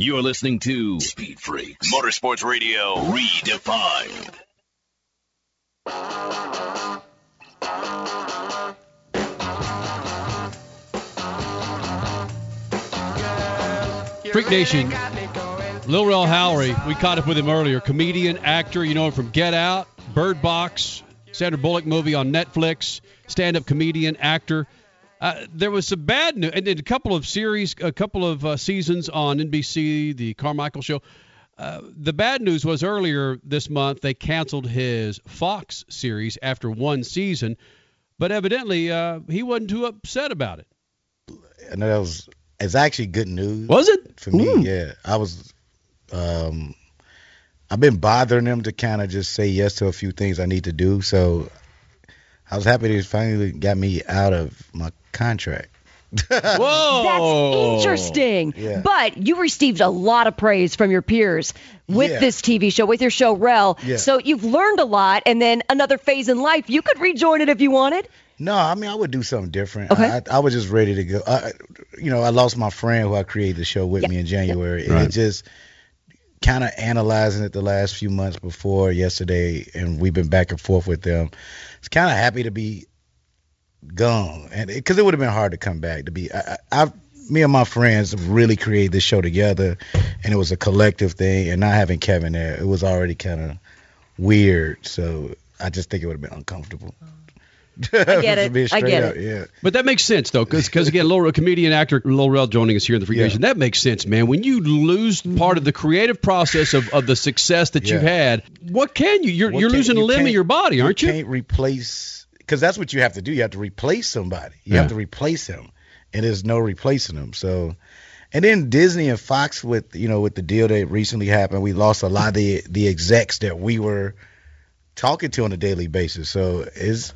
You're listening to Speed Freaks Motorsports Radio Redefined. Freak Nation, Lil Rel Howery, we caught up with him earlier. Comedian, actor, you know him from Get Out, Bird Box, Sandra Bullock movie on Netflix, stand up comedian, actor. Uh, there was some bad news, and then a couple of series, a couple of uh, seasons on NBC, the Carmichael Show. Uh, the bad news was earlier this month they canceled his Fox series after one season, but evidently uh, he wasn't too upset about it. And that was it's actually good news. Was it for me? Yeah, I was. Um, I've been bothering them to kind of just say yes to a few things I need to do. So I was happy they finally got me out of my contract. Whoa, That's interesting. Yeah. But you received a lot of praise from your peers with Yeah. this TV show, with your show, Rel. Yeah. So you've learned a lot, and then another phase in life, you could rejoin it if you wanted. No, I mean I would do something different. I, I, I was just ready to go. I, you know, I lost my friend who I created the show with me in January, and Right. it just kind of analyzing it the last few months before yesterday, and we've been back and forth with them. It's kind of happy to be gone, and because it, would have been hard to come back. To be, I, I, I've me and my friends really created this show together, and it was a collective thing. And not having Kevin there, it was already kind of weird. So I just think it would have been uncomfortable. Oh. I get it. I get up, it. Yeah. But that makes sense though, because again, Lil, comedian actor Lil Rel joining us here in the Freak Nation. That makes sense, man. When you lose part of the creative process of, of the success that you've had, what can you? You're you're can- losing a limb of your body, aren't you? can't replace because that's what you have to do. You have to replace somebody. You Yeah. have to replace him, and there's no replacing him. So, and then Disney and Fox with you know with the deal that recently happened, we lost a lot of the the execs that we were talking to on a daily basis. So is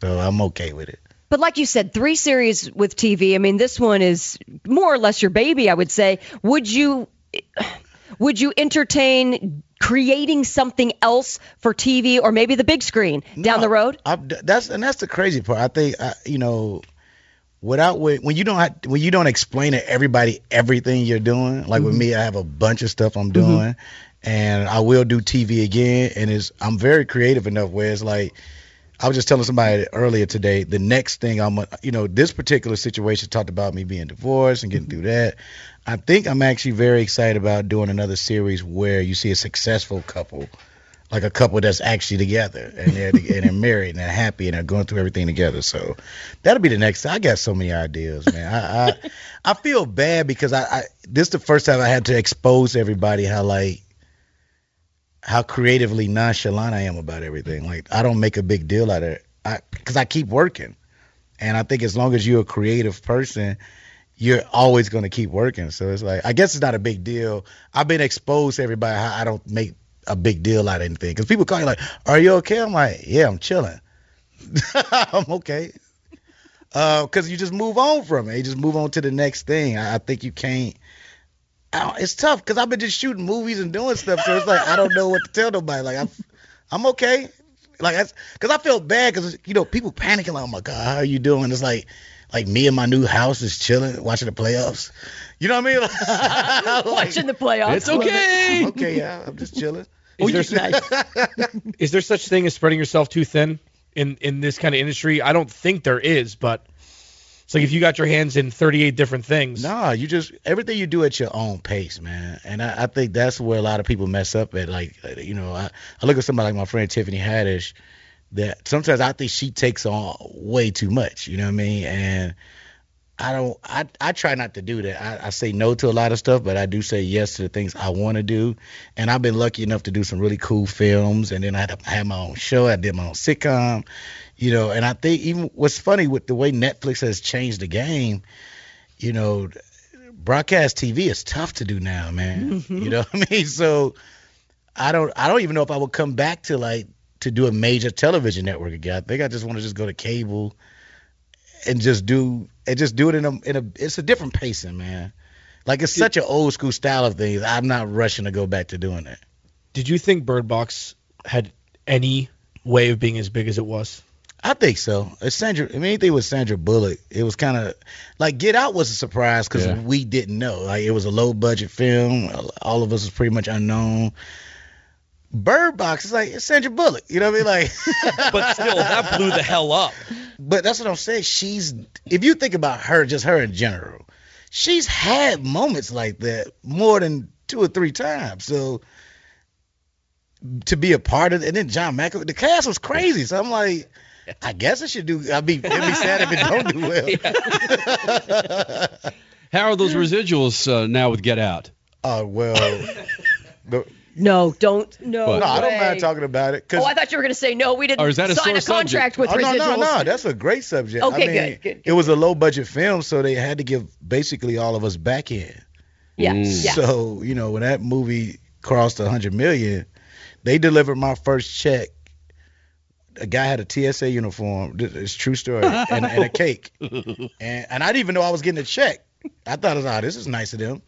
so I'm okay with it. But like you said, three series with TV. I mean, this one is more or less your baby, I would say. Would you would you entertain creating something else for TV or maybe the big screen down the road? I, that's and that's the crazy part. I think I, you know, without when you don't have, when you don't explain to everybody everything you're doing. Like with Mm-hmm. me, I have a bunch of stuff I'm doing, and I will do TV again. And it's I'm very creative enough where it's like. I was just telling somebody earlier today. The next thing I'm, you know, this particular situation talked about me being divorced and getting mm-hmm. through that. I think I'm actually very excited about doing another series where you see a successful couple like a couple that's actually together and they're and they're married and they're happy and they're going through everything together. So that'll be the next. I got so many ideas, man. I I, I feel bad because I, I this is the first time I had to expose everybody how like how creatively nonchalant I am about everything. Like I don't make a big deal out of it. I because I keep working, and I think as long as you're a creative person. You're always going to keep working. So it's like, I guess it's not a big deal. I've been exposed to everybody how I don't make a big deal out of anything. Because people call you like, "Are you okay?" I'm like, "Yeah, I'm chilling. I'm okay." Uh, because you just move on from it. You just move on to the next thing. I, I think you can't. I it's tough because I've been just shooting movies and doing stuff. So it's like I don't know what to tell nobody. Like I'm, I'm okay. Like that's because I feel bad because you know people panicking like, "Oh my god, how are you doing?" It's like, like me in my new house is chilling, watching the playoffs. You know what I mean? Watching the playoffs. It's okay. okay, yeah, I'm just chilling. Is there, is there such thing as spreading yourself too thin in in this kind of industry? I don't think there is, but it's like if you got your hands in 38 different things. Nah, you just everything you do at your own pace, man. And I, I think that's where a lot of people mess up at. Like, you know, I, I look at somebody like my friend Tiffany Haddish. That sometimes I think she takes on way too much. You know what I mean? And I don't. I I try not to do that. I, I say no to a lot of stuff, but I do say yes to the things I want to do. And I've been lucky enough to do some really cool films. And then I had, I had my own show. I did my own sitcom. You know, and I think even what's funny with the way Netflix has changed the game. You know, broadcast TV is tough to do now, man. Mhm. You know what I mean? So I don't I don't even know if I would come back to like to do a major television network again. I think I just want to just go to cable and just do and just do it in a in a it's a different pacing, man. Like it's such an old school style of things. I'm not rushing to go back to doing it. Did you think Bird Box had any way of being as big as it was? I think so. It's Sandra. I mean, anything with Sandra Bullock, it was kind of like Get Out was a surprise because Yeah. we didn't know. Like it was a low budget film. All of us was pretty much unknown. Bird Box is like it's Sandra Bullock. You know what I mean? Like, but still, that blew the hell up. But that's what I'm saying. She's if you think about her, just her in general, she's had moments like that more than two or three times. So to be a part of it, and then John McAvoy, the cast was crazy. So I'm like, I guess it should do. I'd be, it'd be sad if it don't do well. How are those residuals uh, now with Get Out? Uh, well, the, No, don't. No. no, I don't mind talking about it. Oh, I thought you were going to say no. We didn't Or is that a sign a contract subject? with oh, no, residuals. no, no, that's a great subject. Okay, I mean, good, good, It was a low budget film, so they had to give basically all of us back in. Yeah, Mm. yeah. So you know when that movie crossed a hundred million, they delivered my first check. A guy had a TSA uniform. It's a true story, and, and a cake. And and I didn't even know I was getting a check. I thought, oh, this is nice of them.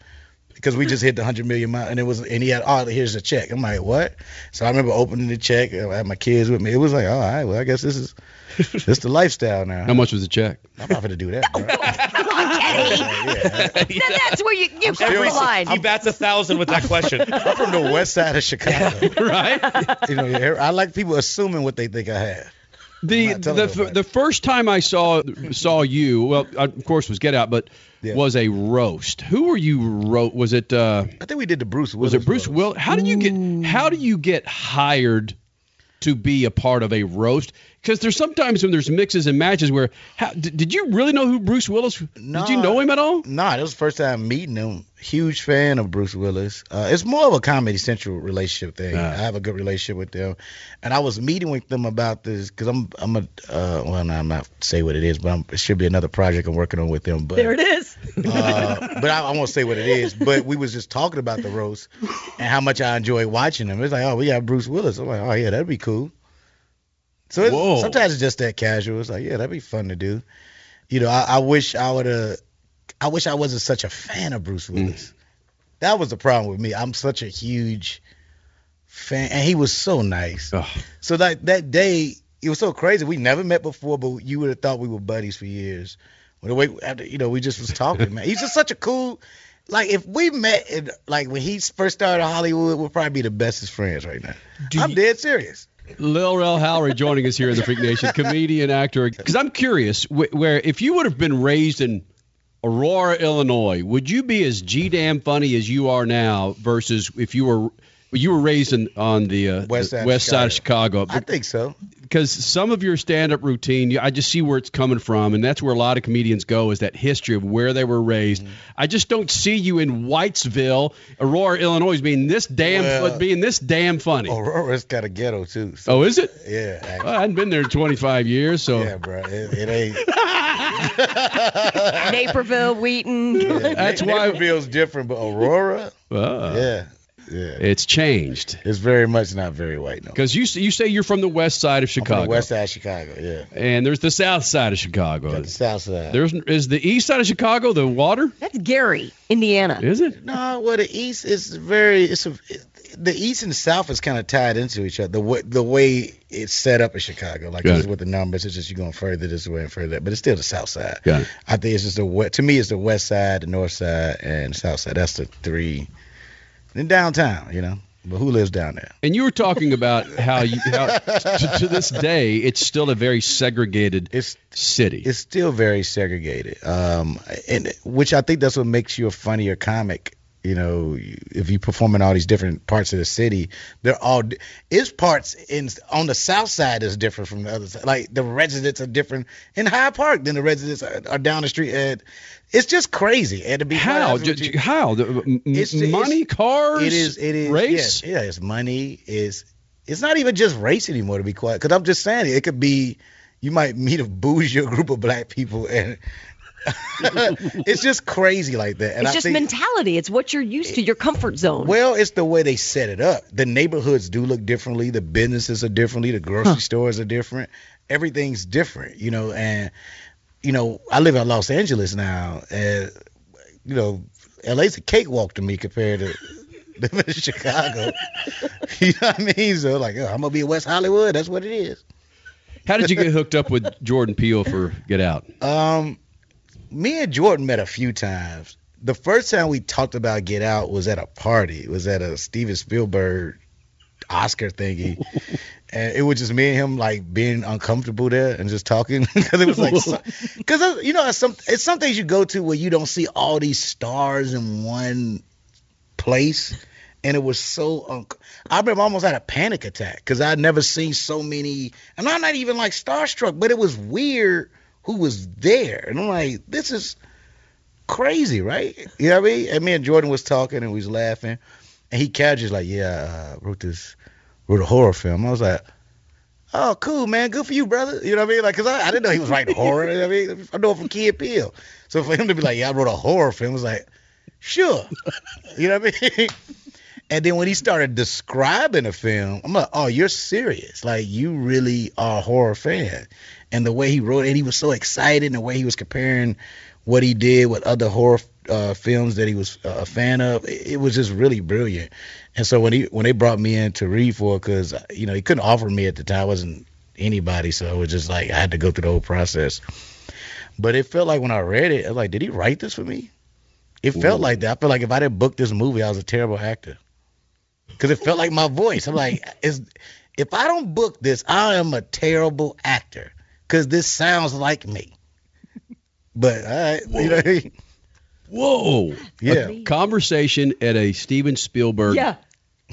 Because we just hit the hundred million mile, and it was, and he had, oh, here's a check. I'm like, what? So I remember opening the check. I had my kids with me. It was like, all right, well, I guess this is, this the lifestyle now. How much was the check? I'm not gonna do that. Bro. Come on, Kenny. Then that's where you, you cross the line. He bats a thousand with that question. I'm from the west side of Chicago. right? You know, I like people assuming what they think I have. The I'm not telling the, f- the first time I saw saw you, well, uh, of course, was Get Out, but Yeah. was a roast. Who were you? Ro- was it? Uh, I think we did the Bruce was it Bruce Will? How did you get? How do you get hired to be a part of a roast? Because there's sometimes when there's mixes and matches where, how, did, did you really know who Bruce Willis? Did you know him at all? Nah, that was the first time meeting him. Huge fan of Bruce Willis. Uh, it's more of a Comedy Central relationship thing. I have a good relationship with them, and I was meeting with them about this because I'm I'm a uh, well, no, I'm not say what it is, but I'm, it should be another project I'm working on with them. But There it is. uh, but I, I won't say what it is. But we was just talking about the roast and how much I enjoy watching them. It's like, oh, we got Bruce Willis. I'm like, oh yeah, that'd be cool. So it's, sometimes it's just that casual. It's like, yeah, that'd be fun to do. You know, I, I wish I would have. I wish I wasn't such a fan of Bruce Willis. That was the problem with me. I'm such a huge fan, and he was so nice. So that that day, it was so crazy. We never met before, but you would have thought we were buddies for years. When the way after you know, we just was talking, man. He's just such a cool. Like if we met in like when he first started Hollywood, we'll probably be the bestest friends right now. I'm dead serious. Lil Rel Howery joining us here in the Freak Nation, comedian, actor. Because I'm curious, wh- where if you would have been raised in Aurora, Illinois, would you be as g damn funny as you are now versus if you were you were raised in, on the uh, West the side of west side of Chicago? I think so. because some of your stand-up routine, I just see where it's coming from, and that's where a lot of comedians go is that history of where they were raised. Mm-hmm. I just don't see you in Whitesville, Aurora, Illinois, being this damn Well- being this damn funny. Aurora's got a ghetto too. So, oh, is it? yeah. Well, I hadn't been there in 25 years, so yeah, bro. It, it ain't. Naperville, Wheaton. That's why- Naperville's different, but Aurora, uh, yeah, yeah, it's changed. it's very much not very white no. Because you you say you're from the west side of I'm from Chicago, the west side of Chicago, yeah. and there's the south side of Chicago. Got the south side. There's is the east side of Chicago the water? That's Gary, Indiana. Is it? No, well, the east is very. It's a, the east and south is kind of tied into each other. The way the way it's set up in Chicago, like Got this it. with the numbers, it's just you're going further this way and further, that, but it's still the south side. Got it. I think it's just the west. To me, it's the west side, the north side, and south side. That's the three. Then downtown, you know. But who lives down there? And you were talking about how you how to, to this day it's still a very segregated It's city. it's still very segregated. Um, and which I think that's what makes you a funnier comic. You know, if you perform in all these different parts of the city, they're all its parts in on the south side is different from the other side. Like the residents are different in Hyde Park than the residents are, are down the street. And it's just crazy. And to be how you- how It's- money it's- cars it is. It is. race Yeah, yeah, it's money. Is it's not even just race anymore. To be quiet, because I'm just saying it. It could be you might meet a bougie group of black people and it's just crazy like that. And it's I just think, mentality. It's what you're used to, your comfort zone. Well, it's the way they set it up. The neighborhoods do look differently. The businesses are differently. The grocery Huh. stores are different. Everything's different, you know. And you know, I live in Los Angeles now, and you know, LA's a cakewalk to me compared to living in Chicago. you know what I mean? So like, oh, I'm gonna be in West Hollywood. That's what it is. How did you get hooked up with Jordan Peele for Get Out? Um, me and Jordan met a few times. The first time we talked about Get Out was at a party. It was at a Steven Spielberg Oscar thingy, and it was just me and him like being uncomfortable there and just talking because it was like because you know it's some it's some things you go to where you don't see all these stars in one place. And it was so. Un- I remember I almost had a panic attack because I'd never seen so many. And I'm not even like starstruck, but it was weird who was there. And I'm like, this is crazy, right? You know what I mean? And me and Jordan was talking and we was laughing. And he casually like, yeah, I wrote this, wrote a horror film. I was like, oh, cool, man. Good for you, brother. You know what I mean? Like, cause I, I didn't know he was writing horror. You know I mean? I know him from Key and So for him to be like, yeah, I wrote a horror film, I was like, sure. You know what I mean? And then when he started describing the film, I'm like, oh, you're serious. Like, you really are a horror fan. And the way he wrote it, he was so excited, and the way he was comparing what he did with other horror uh, films that he was uh, a fan of, it, it was just really brilliant. And so when he when they brought me in to read for, because you know he couldn't offer me at the time, I wasn't anybody, so it was just like I had to go through the whole process. But it felt like when I read it, I was like, did he write this for me? It felt like that. I feel like if I didn't book this movie, I was a terrible actor. Because it felt like my voice. I'm like, is if I don't book this, I am a terrible actor. Because this sounds like me. But all right, you know, what I mean? Whoa. Yeah. A conversation at a Steven Spielberg Yeah.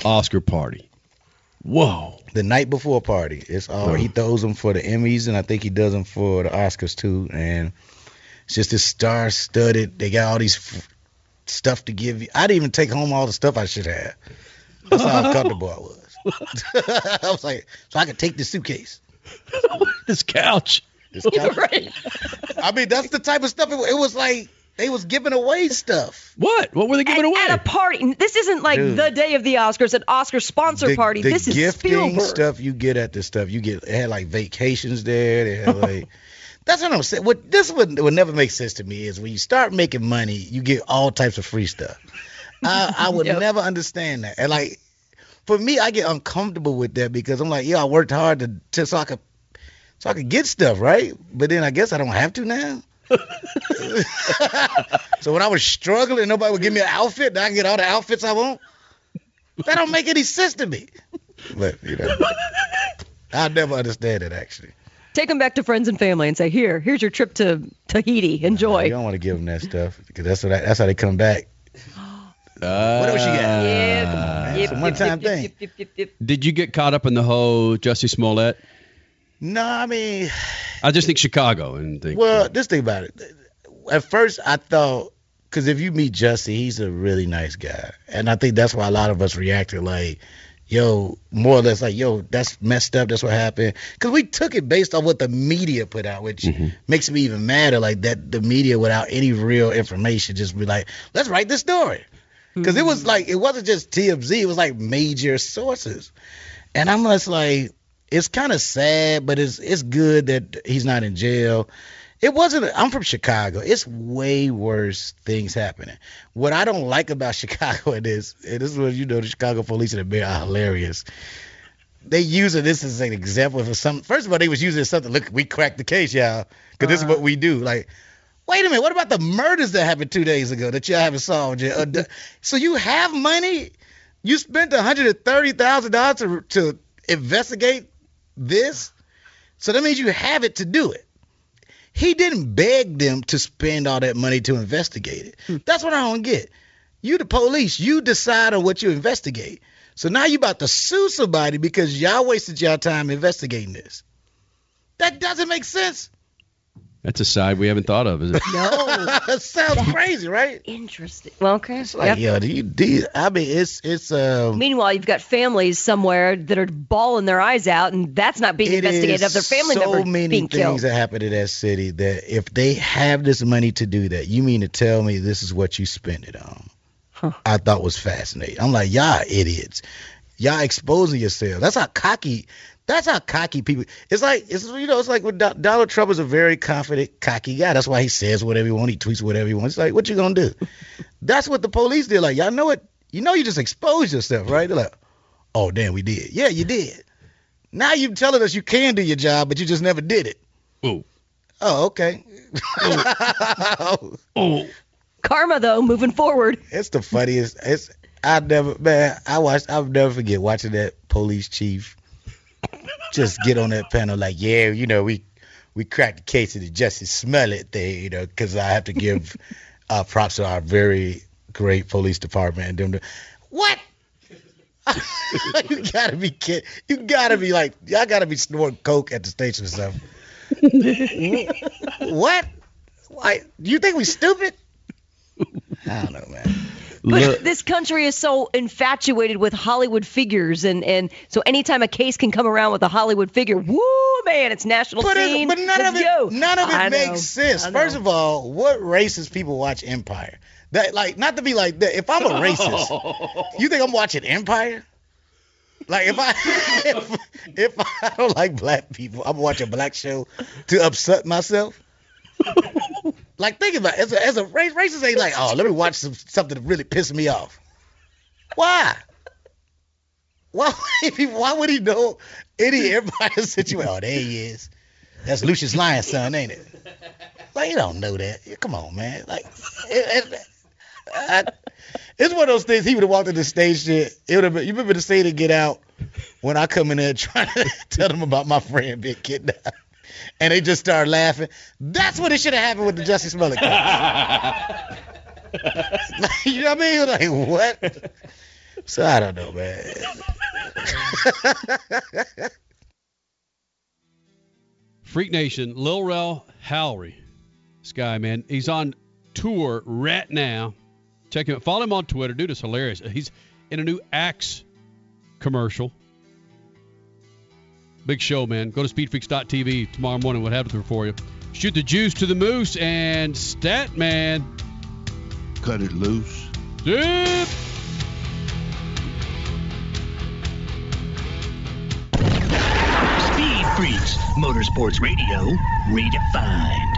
Oscar party. Whoa. the night before party. It's all he throws them for the Emmys, and I think he does them for the Oscars too. And it's just this star-studded. They got all these f- stuff to give you. I didn't even take home all the stuff I should have. That's how uncomfortable I was. I was like, so I could take this suitcase. this couch. This couch. I mean, that's the type of stuff. It, it was like they was giving away stuff. What? What were they giving at, away? At a party. This isn't like Dude. the day of the Oscars, an Oscar sponsor the, party. the this is gifting Spielberg. stuff you get at this stuff. You get it had like vacations there. They had like that's what I'm saying. What this would would never make sense to me is when you start making money, you get all types of free stuff. I, I would Yep. never understand that. And like for me, I get uncomfortable with that because I'm like, yeah, I worked hard to, to so I could so I could get stuff, right? But then I guess I don't have to now. so when I was struggling, nobody would give me an outfit. Now I can get all the outfits I want. That don't make any sense to me. But you know, I never understand it actually. Take them back to friends and family and say, here, here's your trip to Tahiti. Enjoy. You don't want to give them that stuff because that's what I, that's how they come back. What else you got? Yeah, come man. on. It's a one-time thing. Yep, yep, yep, yep. Did you get caught up in the whole Jussie Smollett? No, I mean, I just think Chicago and think. well, just think about it. At first, I thought because if you meet Jussie, he's a really nice guy, and I think that's why a lot of us reacted like, "Yo," more or less like, "Yo, that's messed up. That's what happened." Because we took it based on what the media put out, which mm-hmm. makes me even madder. Like that, the media without any real information just be like, "Let's write this story." Because it was like it wasn't just TMZ; it was like major sources, and I'm just like, it's kind of sad, but it's it's good that he's not in jail. It wasn't. I'm from Chicago. It's way worse things happening. What I don't like about Chicago it is, and this is what you know, the Chicago police and the mayor are hilarious. They using this as an example for some. First of all, they was using something. Look, we cracked the case, y'all, because this is uh-huh. what we do. Like, wait a minute, what about the murders that happened two days ago that y'all haven't solved yet? Uh, so you have money? You spent one hundred and thirty thousand dollars to to investigate this, so that means you have it to do it. He didn't beg them to spend all that money to investigate it. That's what I don't get. You the police, you decide on what you investigate. So now you about to sue somebody because y'all wasted y'all time investigating this. That doesn't make sense. That's a side we haven't thought of, is it? No. that sounds crazy, right? Interesting. Well, okay. Like, Yep. yo, do you, do I mean, it's it's um. Meanwhile, you've got families somewhere that are bawling their eyes out, and that's not being investigated of their family so member many being things killed. that happen in that city that if they have this money to do that, you mean to tell me this is what you spend it on? I thought was fascinating. I'm like, y'all idiots. Y'all exposing yourself. That's how cocky. That's how cocky people. It's like it's you know it's like with Do- Donald Trump is a very confident, cocky guy. That's why he says whatever he wants. He tweets whatever he wants. It's like, what you gonna do? That's what the police did. Like, y'all know it. You know, you just exposed yourself, right? They're like, oh damn, we did. Yeah, you did. Now you're telling us you can do your job, but you just never did it. Oh. Oh, okay. oh. Karma, though, moving forward. It's the funniest. It's I never man. I watched. I'll never forget watching that police chief just get on that panel like, yeah, you know, we we cracked the case of the Jussie Smollett thing, you know, because I have to give uh, props to our very great police department and them. to- What? you gotta be kidding. You gotta be like, y'all gotta be snorting coke at the station or something. what? Why? Do you think we stupid? I don't know, man. But this country is so infatuated with Hollywood figures, and, and so anytime a case can come around with a Hollywood figure, woo, man, it's national But, it- but none Let's of it, go. none of it I know, makes sense. First of all, what racist people watch Empire? That like not to be like that. If I'm a racist, you think I'm watching Empire? Like if I if, if I don't like black people, I'm watching a black show to upset myself. like think about it. As a, as a race, racist ain't like, oh, let me watch some, something that really pisses me off. Why? Why would he, why would he know any Empire situation? Oh, there he is. That's Lucious Lyon's son, ain't it? Like you don't know that. Come on, man. Like it, it, I, it's one of those things. He would have walked in the stage shit. It would have. You remember the scene to Get Out when I come in there trying to tell them about my friend being kidnapped, and they just start laughing. That's what it should have happened with the Jussie Smollett. You know what I mean? Like what? So I don't know, man. Freak Nation, Lil Rel Howery. This guy, man, he's on tour right now. Check him out. Follow him on Twitter. Dude is hilarious. He's in a new Axe commercial. Big show, man. Go to speedfreaks.tv tomorrow morning. What happens for you? Shoot the juice to the moose and stat man. Cut it loose. Dip. Speed Freaks, Motorsports Radio, redefined.